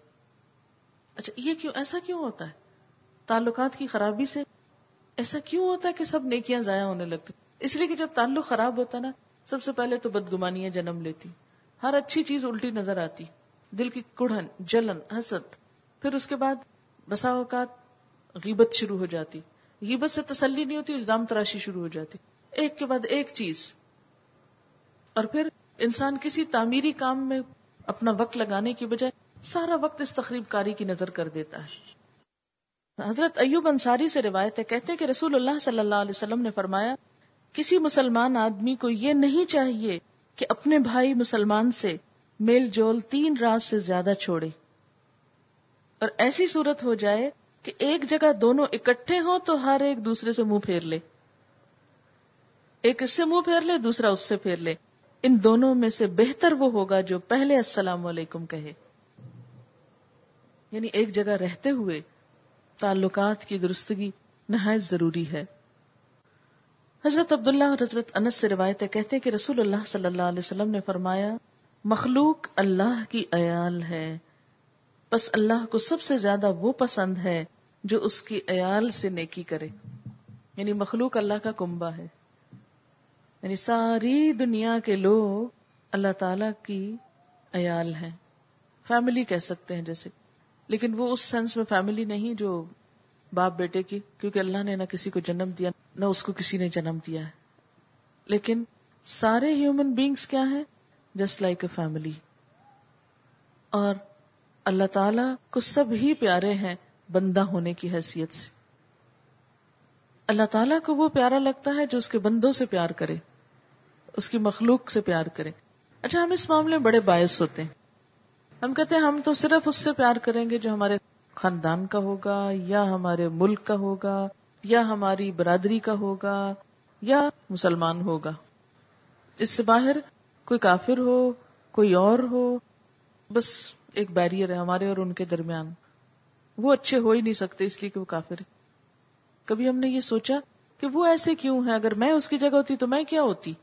اچھا یہ کیوں، ایسا کیوں ہوتا ہے؟ تعلقات کی خرابی سے ایسا کیوں ہوتا ہے کہ سب نیکیاں ضائع ہونے لگتی اس لیے کہ جب تعلق خراب ہوتا نا، سب سے پہلے تو بدگمانیاں جنم لیتی۔ ہر اچھی چیز الٹی نظر آتی۔ دل کی کڑھن، جلن، حسد۔ پھر اس کے بعد بسا اوقات غیبت شروع ہو جاتی۔ غیبت سے تسلی نہیں ہوتی، الزام تراشی شروع ہو جاتی۔ ایک کے بعد ایک چیز۔ اور پھر انسان کسی تعمیری کام میں اپنا وقت لگانے کی بجائے سارا وقت اس تقریب کاری کی نظر کر دیتا ہے۔ حضرت ایوب انصاری سے روایت ہے، کہتے کہ رسول اللہ صلی اللہ علیہ وسلم نے فرمایا، کسی مسلمان آدمی کو یہ نہیں چاہیے کہ اپنے بھائی مسلمان سے میل جول تین رات سے زیادہ چھوڑے۔ اور ایسی صورت ہو جائے کہ ایک جگہ دونوں اکٹھے ہوں تو ہر ایک دوسرے سے منہ پھیر لے۔ ایک اس سے منہ پھیر لے، دوسرا اس سے پھیر لے۔ ان دونوں میں سے بہتر وہ ہوگا جو پہلے السلام علیکم کہے۔ یعنی ایک جگہ رہتے ہوئے تعلقات کی درستگی نہایت ضروری ہے۔ حضرت عبداللہ اور حضرت انس سے روایت کہتے ہیں کہ رسول اللہ صلی اللہ علیہ وسلم نے فرمایا، مخلوق اللہ کی ایال ہے۔ بس اللہ کو سب سے زیادہ وہ پسند ہے جو اس کی ایال سے نیکی کرے۔ یعنی مخلوق اللہ کا کنبا ہے۔ یعنی ساری دنیا کے لوگ اللہ تعالی کی ایال ہیں۔ فیملی کہہ سکتے ہیں جیسے لیکن وہ اس سینس میں فیملی نہیں جو باپ بیٹے کی، کیونکہ اللہ نے نہ کسی کو جنم دیا، نہ اس کو کسی نے جنم دیا ہے۔ لیکن سارے ہیومن بینگس کیا ہیں؟ جسٹ لائک اے فیملی اور اللہ تعالی کو سب ہی پیارے ہیں بندہ ہونے کی حیثیت سے۔ اللہ تعالیٰ کو وہ پیارا لگتا ہے جو اس کے بندوں سے پیار کرے، اس کی مخلوق سے پیار کرے۔ اچھا ہم اس معاملے میں بڑے باعث ہوتے ہیں۔ ہم کہتے ہیں ہم تو صرف اس سے پیار کریں گے جو ہمارے خاندان کا ہوگا، یا ہمارے ملک کا ہوگا، یا ہماری برادری کا ہوگا، یا مسلمان ہوگا۔ اس سے باہر کوئی کافر ہو، کوئی اور ہو، بس ایک بیریئر ہے ہمارے اور ان کے درمیان۔ وہ اچھے ہو ہی نہیں سکتے اس لیے کہ وہ کافر ہے کبھی ہم نے یہ سوچا کہ وہ ایسے کیوں ہے اگر میں اس کی جگہ ہوتی تو میں کیا ہوتی؟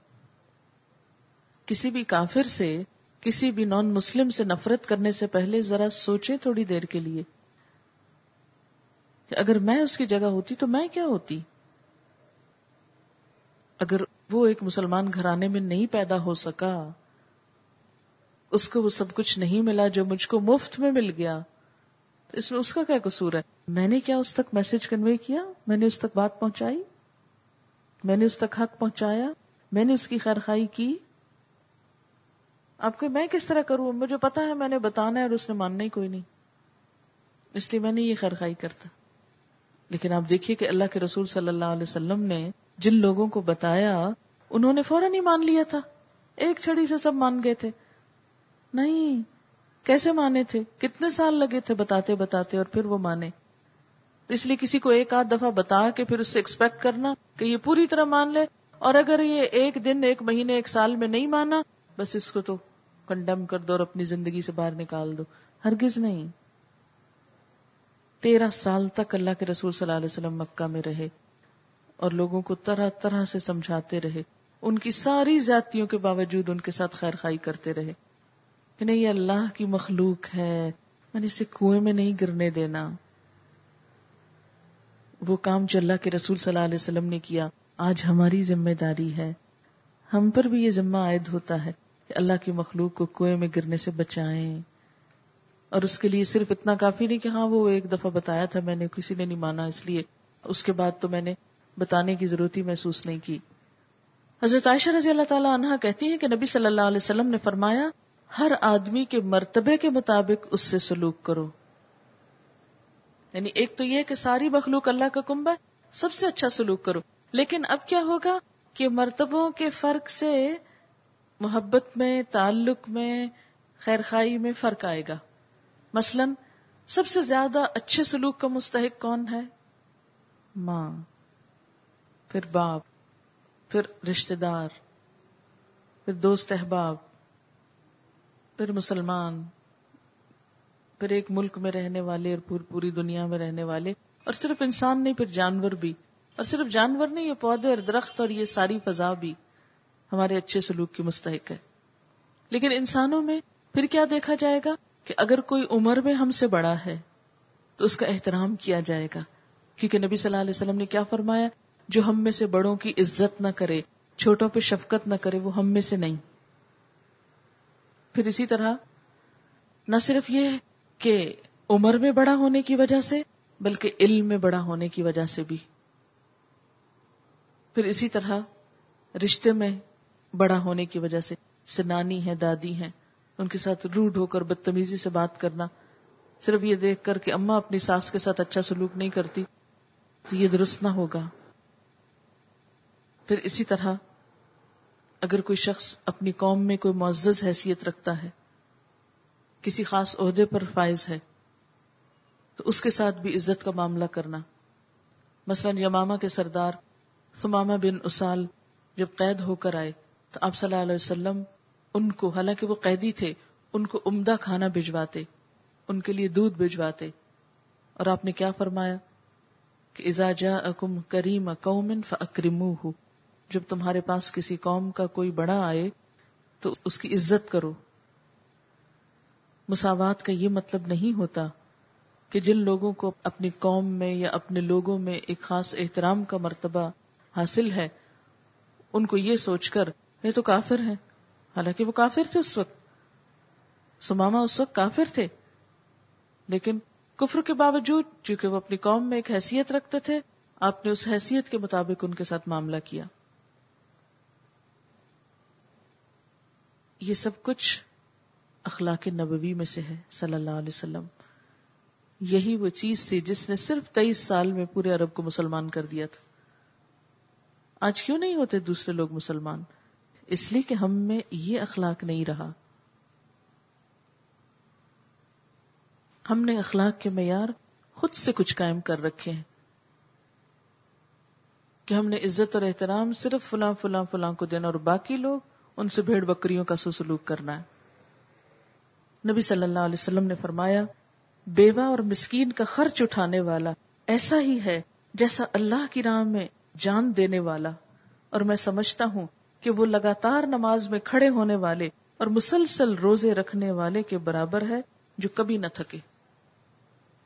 کسی بھی کافر سے کسی بھی نان مسلم سے نفرت کرنے سے پہلے ذرا سوچے تھوڑی دیر کے لیے کہ اگر میں اس کی جگہ ہوتی تو میں کیا ہوتی؟ اگر وہ ایک مسلمان گھرانے میں نہیں پیدا ہو سکا، اس کو وہ سب کچھ نہیں ملا جو مجھ کو مفت میں مل گیا، تو اس میں اس کا کیا قصور ہے؟ میں نے کیا اس تک میسج کنوے کیا؟ میں نے اس تک بات پہنچائی؟ میں نے اس تک حق پہنچایا؟ میں نے اس کی خیر خائی کی؟ آپ کو میں کس طرح کروں؟ مجھے پتا ہے میں نے بتانا ہے اور اس نے ماننا ہی کوئی نہیں۔ اس لیے میں نے یہ خرخائی کرتا۔ لیکن آپ دیکھیے کہ اللہ کے رسول صلی اللہ علیہ وسلم نے جن لوگوں کو بتایا، انہوں نے فوراً ہی مان لیا تھا۔ ایک چھڑی سے سب مان گئے تھے۔ نہیں، کیسے مانے تھے؟ کتنے سال لگے تھے بتاتے بتاتے اور پھر وہ مانے۔ اس لیے کسی کو ایک آدھ دفعہ بتا کے پھر اس سے ایکسپیکٹ کرنا کہ یہ پوری طرح مان لے۔ اور اگر یہ ایک دن، ایک مہینے، ایک سال میں نہیں مانا بس اس کو تو کنڈم کر دو اور اپنی زندگی سے باہر نکال دو۔ ہرگز نہیں۔ تیرہ سال تک اللہ کے رسول صلی اللہ علیہ وسلم مکہ میں رہے اور لوگوں کو طرح طرح سے سمجھاتے رہے۔ ان کی ساری ذاتیوں کے باوجود ان کے ساتھ خیر خائی کرتے رہے۔ کہ نہیں یہ اللہ کی مخلوق ہے۔ میں نے اسے کنویں میں نہیں گرنے دینا۔ وہ کام جو اللہ کے رسول صلی اللہ علیہ وسلم نے کیا، آج ہماری ذمہ داری ہے۔ ہم پر بھی یہ ذمہ عائد ہوتا ہے۔ کہ اللہ کی مخلوق کو کنویں میں گرنے سے بچائیں۔ اور اس کے لیے صرف اتنا کافی نہیں کہ ہاں وہ ایک دفعہ بتایا تھا میں نے، کسی نے نہیں مانا، اس لیے اس کے بعد تو میں نے بتانے کی ضرورت ہی محسوس نہیں کی۔ حضرت عائشہ رضی اللہ تعالیٰ عنہ کہتی ہیں کہ نبی صلی اللہ علیہ وسلم نے فرمایا، ہر آدمی کے مرتبے کے مطابق اس سے سلوک کرو۔ یعنی ایک تو یہ کہ ساری مخلوق اللہ کا کنبہ ہے سب سے اچھا سلوک کرو۔ لیکن اب کیا ہوگا کہ مرتبوں کے فرق سے محبت میں، تعلق میں، خیر خائی میں فرق آئے گا۔ مثلا، سب سے زیادہ اچھے سلوک کا مستحق کون ہے؟ ماں، پھر باپ، پھر رشتے دار، پھر دوست احباب، پھر مسلمان، پھر ایک ملک میں رہنے والے اور پوری دنیا میں رہنے والے۔ اور صرف انسان نہیں، پھر جانور بھی۔ اور صرف جانور نہیں، یہ پودے اور درخت اور یہ ساری فضا بھی۔ ہمارے اچھے سلوک کی مستحق ہے لیکن انسانوں میں پھر کیا دیکھا جائے گا کہ اگر کوئی عمر میں ہم سے بڑا ہے تو اس کا احترام کیا جائے گا۔ کیونکہ نبی صلی اللہ علیہ وسلم نے کیا فرمایا؟ جو ہم میں سے بڑوں کی عزت نہ کرے، چھوٹوں پہ شفقت نہ کرے، وہ ہم میں سے نہیں۔ پھر اسی طرح نہ صرف یہ کہ عمر میں بڑا ہونے کی وجہ سے، بلکہ علم میں بڑا ہونے کی وجہ سے بھی۔ پھر اسی طرح رشتے میں بڑا ہونے کی وجہ سے سنانی ہے دادی ہیں، ان کے ساتھ روڈ ہو کر بدتمیزی سے بات کرنا، صرف یہ دیکھ کر کہ اما اپنی ساس کے ساتھ اچھا سلوک نہیں کرتی، تو یہ درست نہ ہوگا۔ پھر اسی طرح اگر کوئی شخص اپنی قوم میں کوئی معزز حیثیت رکھتا ہے، کسی خاص عہدے پر فائز ہے، تو اس کے ساتھ بھی عزت کا معاملہ کرنا۔ مثلا یماما کے سردار سماما بن اسال جب قید ہو کر آئے تو آپ صلی اللہ علیہ وسلم ان کو، حالانکہ وہ قیدی تھے، ان کو عمدہ کھانا بھجواتے، ان کے لیے دودھ بھجواتے۔ اور آپ نے کیا فرمایا؟ کہ ازا جا اکم کریم قومن فکرم جب تمہارے پاس کسی قوم کا کوئی بڑا آئے تو اس کی عزت کرو۔ مساوات کا یہ مطلب نہیں ہوتا کہ جن لوگوں کو اپنی قوم میں یا اپنے لوگوں میں ایک خاص احترام کا مرتبہ حاصل ہے، ان کو یہ سوچ کر یہ تو کافر ہے حالانکہ وہ کافر تھے اس وقت۔ سماما اس وقت کافر تھے۔ لیکن کفر کے باوجود چونکہ وہ اپنی قوم میں ایک حیثیت رکھتے تھے، آپ نے اس حیثیت کے مطابق ان کے ساتھ معاملہ کیا۔ یہ سب کچھ اخلاق نبوی میں سے ہے، صلی اللہ علیہ وسلم۔ یہی وہ چیز تھی جس نے صرف تیئیس سال میں پورے عرب کو مسلمان کر دیا تھا۔ آج کیوں نہیں ہوتے دوسرے لوگ مسلمان؟ اس لیے کہ ہم میں یہ اخلاق نہیں رہا۔ ہم نے اخلاق کے معیار خود سے کچھ قائم کر رکھے ہیں۔ کہ ہم نے عزت اور احترام صرف فلاں فلاں فلاں کو دینا اور باقی لوگ ان سے بھیڑ بکریوں کا سلوک کرنا ہے۔ نبی صلی اللہ علیہ وسلم نے فرمایا، بیوہ اور مسکین کا خرچ اٹھانے والا ایسا ہی ہے جیسا اللہ کی راہ میں جان دینے والا۔ اور میں سمجھتا ہوں کہ وہ لگاتار نماز میں کھڑے ہونے والے اور مسلسل روزے رکھنے والے کے برابر ہے جو کبھی نہ تھکے۔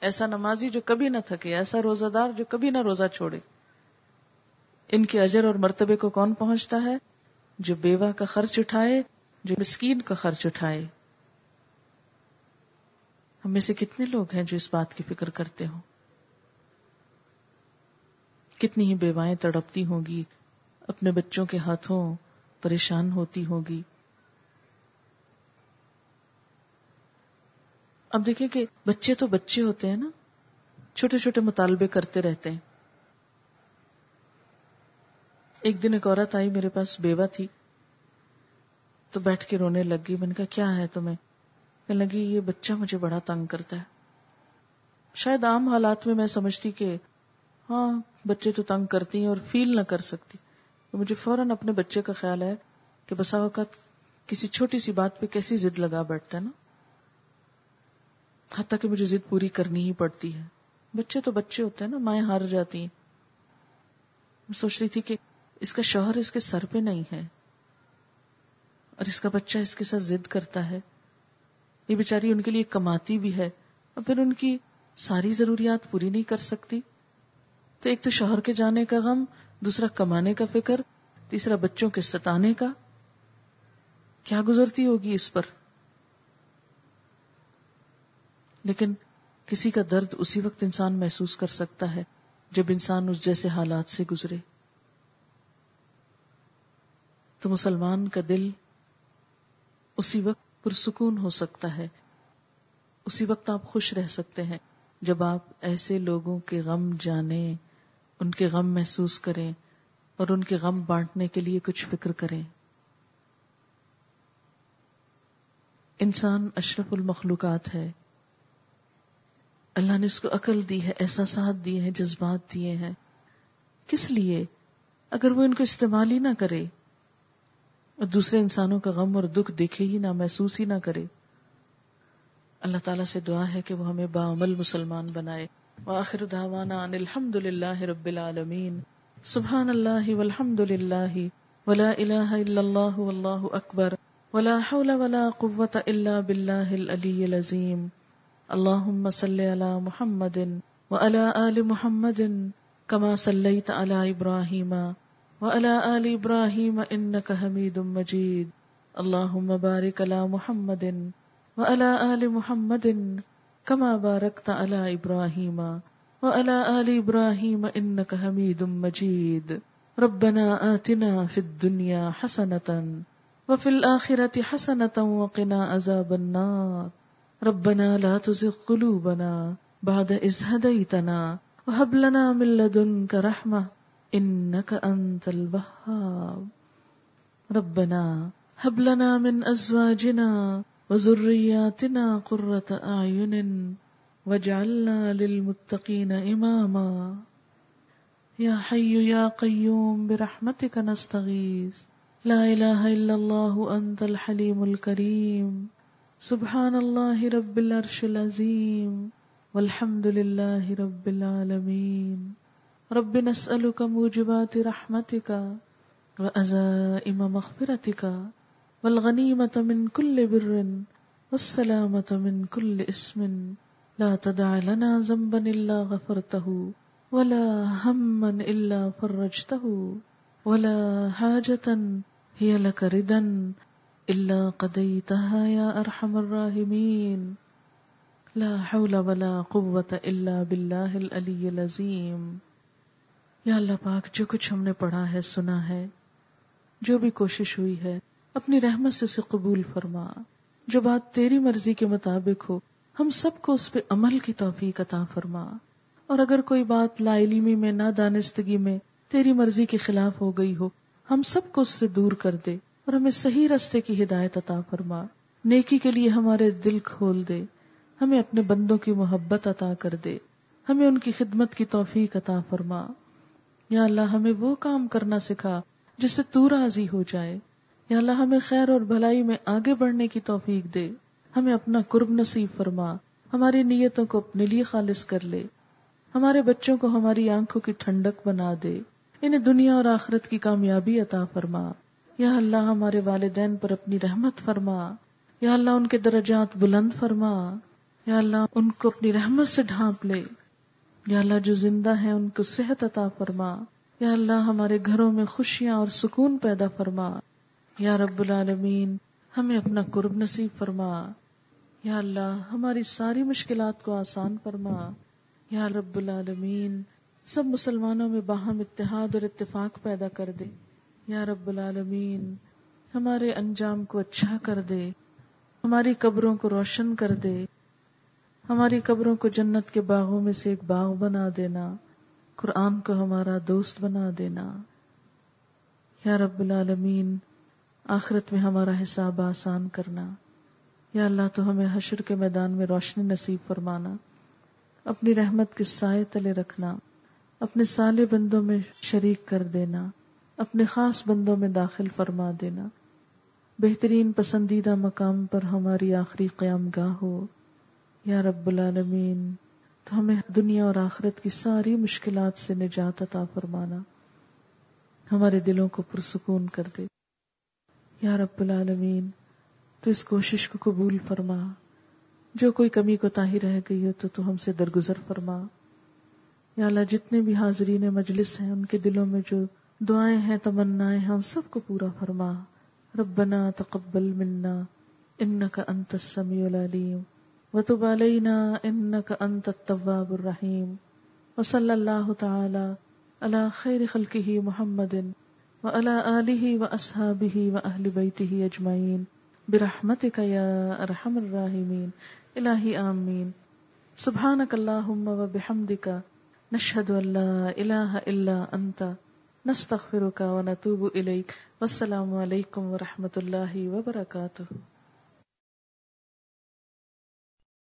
ایسا نمازی جو کبھی نہ تھکے، ایسا روزہ دار جو کبھی نہ روزہ چھوڑے۔ ان کے اجر اور مرتبے کو کون پہنچتا ہے؟ جو بیوہ کا خرچ اٹھائے، جو مسکین کا خرچ اٹھائے۔ ہم میں سے کتنے لوگ ہیں جو اس بات کی فکر کرتے ہوں؟ کتنی ہی بیوائیں تڑپتی ہوں گی اپنے بچوں کے ہاتھوں پریشان ہوتی ہوگی۔ اب دیکھیں کہ بچے تو بچے ہوتے ہیں نا، چھوٹے چھوٹے مطالبے کرتے رہتے ہیں۔ ایک دن ایک عورت آئی، میرے پاس بیوہ تھی، تو بیٹھ کے رونے لگ گئی میں نے کہا، کیا ہے تمہیں؟ کہنے لگی، یہ بچہ مجھے بڑا تنگ کرتا ہے۔ شاید عام حالات میں میں سمجھتی کہ ہاں بچے تو تنگ کرتی ہیں اور فیل نہ کر سکتی۔ مجھے فوراً اپنے بچے کا خیال ہے کہ بسا اوقات کسی چھوٹی سی بات پہ کیسی ضد لگا بیٹھتا ہے نا؟ حتیٰ کہ مجھے ضد پوری کرنی ہی پڑتی ہے۔ بچے تو بچے ہوتے ہیں نا، مائیں ہار جاتی ہیں۔ میں سوچ رہی تھی کہ اس کا شوہر اس کے سر پہ نہیں ہے اور اس کا بچہ اس کے ساتھ ضد کرتا ہے۔ یہ بیچاری ان کے لیے کماتی بھی ہے اور پھر ان کی ساری ضروریات پوری نہیں کر سکتی۔ تو ایک تو شوہر کے جانے کا غم دوسرا کمانے کا فکر، تیسرا بچوں کے ستانے کا۔ کیا گزرتی ہوگی اس پر؟ لیکن کسی کا درد اسی وقت انسان محسوس کر سکتا ہے جب انسان اس جیسے حالات سے گزرے۔ تو مسلمان کا دل اسی وقت پرسکون ہو سکتا ہے۔ اسی وقت آپ خوش رہ سکتے ہیں جب آپ ایسے لوگوں کے غم جانیں ان کے غم محسوس کریں اور ان کے غم بانٹنے کے لیے کچھ فکر کریں۔ انسان اشرف المخلوقات ہے۔ اللہ نے اس کو عقل دی ہے، احساسات دیے ہیں، جذبات دیے ہیں۔ کس لیے؟ اگر وہ ان کو استعمال ہی نہ کرے اور دوسرے انسانوں کا غم اور دکھ دیکھے ہی نہ، محسوس ہی نہ کرے۔ اللہ تعالیٰ سے دعا ہے کہ وہ ہمیں باعمل مسلمان بنائے۔ وآخر دعوانا ان الحمد للہ رب العالمین. سبحان اللہ والحمد للہ ولا الہ الا اللہ واللہ اکبر ولا حول ولا قوة الا باللہ العلی العظیم. اللہم صلی علی محمد وعلى آل محمد كما صلیت علی ابراہیم وعلى آل ابراہیم انکا حمید مجید. اللہم بارک علی محمد وعلى آل محمد كما باركت على إبراهيم وعلى آل إبراهيم إنك حميد مجيد. ربنا آتنا في الدنيا حسنة وفي الآخرة حسنة وقنا عذاب النار. ربنا لا تزغ قلوبنا بعد إذ هديتنا وهب لنا من لدنك رحمة إنك أنت الوهاب. ربنا هب لنا من أزواجنا وذرياتنا قرة أعين واجعلنا للمتقين إماما. يا حي يا قيوم، برحمتك نستغيث. لا إله إلا الله، أنت الحليم الكريم. سبحان الله رب العرش العظيم. والحمد لله رب العالمين. رب نسألك موجبات رحمتك وأزائم مغفرتك. والغنيمة من كل بر والسلامة من كل اسم لا تدع لنا ذنبا إلا غفرته ولا هما إلا فرجته ولا حاجة هي لك ردا إلا قضيتها يا أرحم الراحمين لا حول ولا قوة إلا بالله العلي العظيم یا اللہ پاک جو کچھ ہم نے پڑھا ہے سنا ہے جو بھی کوشش ہوئی ہے اپنی رحمت سے اسے قبول فرما۔ جو بات تیری مرضی کے مطابق ہو، ہم سب کو اس پہ عمل کی توفیق عطا فرما۔ اور اگر کوئی بات لا علمی میں نہ دانستگی میں تیری مرضی کے خلاف ہو گئی ہو، ہم سب کو اس سے دور کر دے اور ہمیں صحیح رستے کی ہدایت عطا فرما۔ نیکی کے لیے ہمارے دل کھول دے، ہمیں اپنے بندوں کی محبت عطا کر دے۔ ہمیں ان کی خدمت کی توفیق عطا فرما۔ یا اللہ، ہمیں وہ کام کرنا سکھا جس سے تو راضی ہو جائے۔ یا اللہ ہمیں خیر اور بھلائی میں آگے بڑھنے کی توفیق دے۔ ہمیں اپنا قرب نصیب فرما۔ ہماری نیتوں کو اپنے لیے خالص کر لے۔ ہمارے بچوں کو ہماری آنکھوں کی ٹھنڈک بنا دے۔ انہیں دنیا اور آخرت کی کامیابی عطا فرما۔ یا اللہ ہمارے والدین پر اپنی رحمت فرما۔ یا اللہ ان کے درجات بلند فرما۔ یا اللہ ان کو اپنی رحمت سے ڈھانپ لے۔ یا اللہ جو زندہ ہیں ان کو صحت عطا فرما۔ یا اللہ ہمارے گھروں میں خوشیاں اور سکون پیدا فرما۔ یا رب العالمین، ہمیں اپنا قرب نصیب فرما۔ یا اللہ، ہماری ساری مشکلات کو آسان فرما۔ یا رب العالمین، سب مسلمانوں میں باہم اتحاد اور اتفاق پیدا کر دے۔ یا رب العالمین، ہمارے انجام کو اچھا کر دے۔ ہماری قبروں کو روشن کر دے۔ ہماری قبروں کو جنت کے باغوں میں سے ایک باغ بنا دینا۔ قرآن کو ہمارا دوست بنا دینا۔ یا رب العالمین آخرت میں ہمارا حساب آسان کرنا۔ یا اللہ تو ہمیں حشر کے میدان میں روشنی نصیب فرمانا۔ اپنی رحمت کے سائے تلے رکھنا۔ اپنے سالے بندوں میں شریک کر دینا۔ اپنے خاص بندوں میں داخل فرما دینا۔ بہترین پسندیدہ مقام پر ہماری آخری قیام گاہ ہو۔ یا رب العالمین، تو ہمیں دنیا اور آخرت کی ساری مشکلات سے نجات عطا فرمانا۔ ہمارے دلوں کو پرسکون کر دے۔ یا رب العالمین، تو اس کوشش کو قبول فرما۔ جو کوئی کمی کو تاہی رہ گئی ہو تو تو ہم سے درگزر فرما۔ یا اللہ، جتنے بھی حاضرین مجلس ہیں، ان کے دلوں میں جو دعائیں ہیں، تمنائیں ہیں، ہم سب کو پورا فرما۔ ربنا تقبل منا انك انت السميع العليم وتب علينا انك انت التواب الرحيم وصلى الله تعالى على خير خلقه محمد۔ وعلى آله وأصحابه وأهل بيته أجمعين. برحمتك يا أرحم الراحمين. إلهي آمين. سبحانك اللهم وبحمدك نشهد أن لا إله إلا أنت. نستغفرك ونتوب إليك. والسلام عليكم ورحمة الله وبركاته.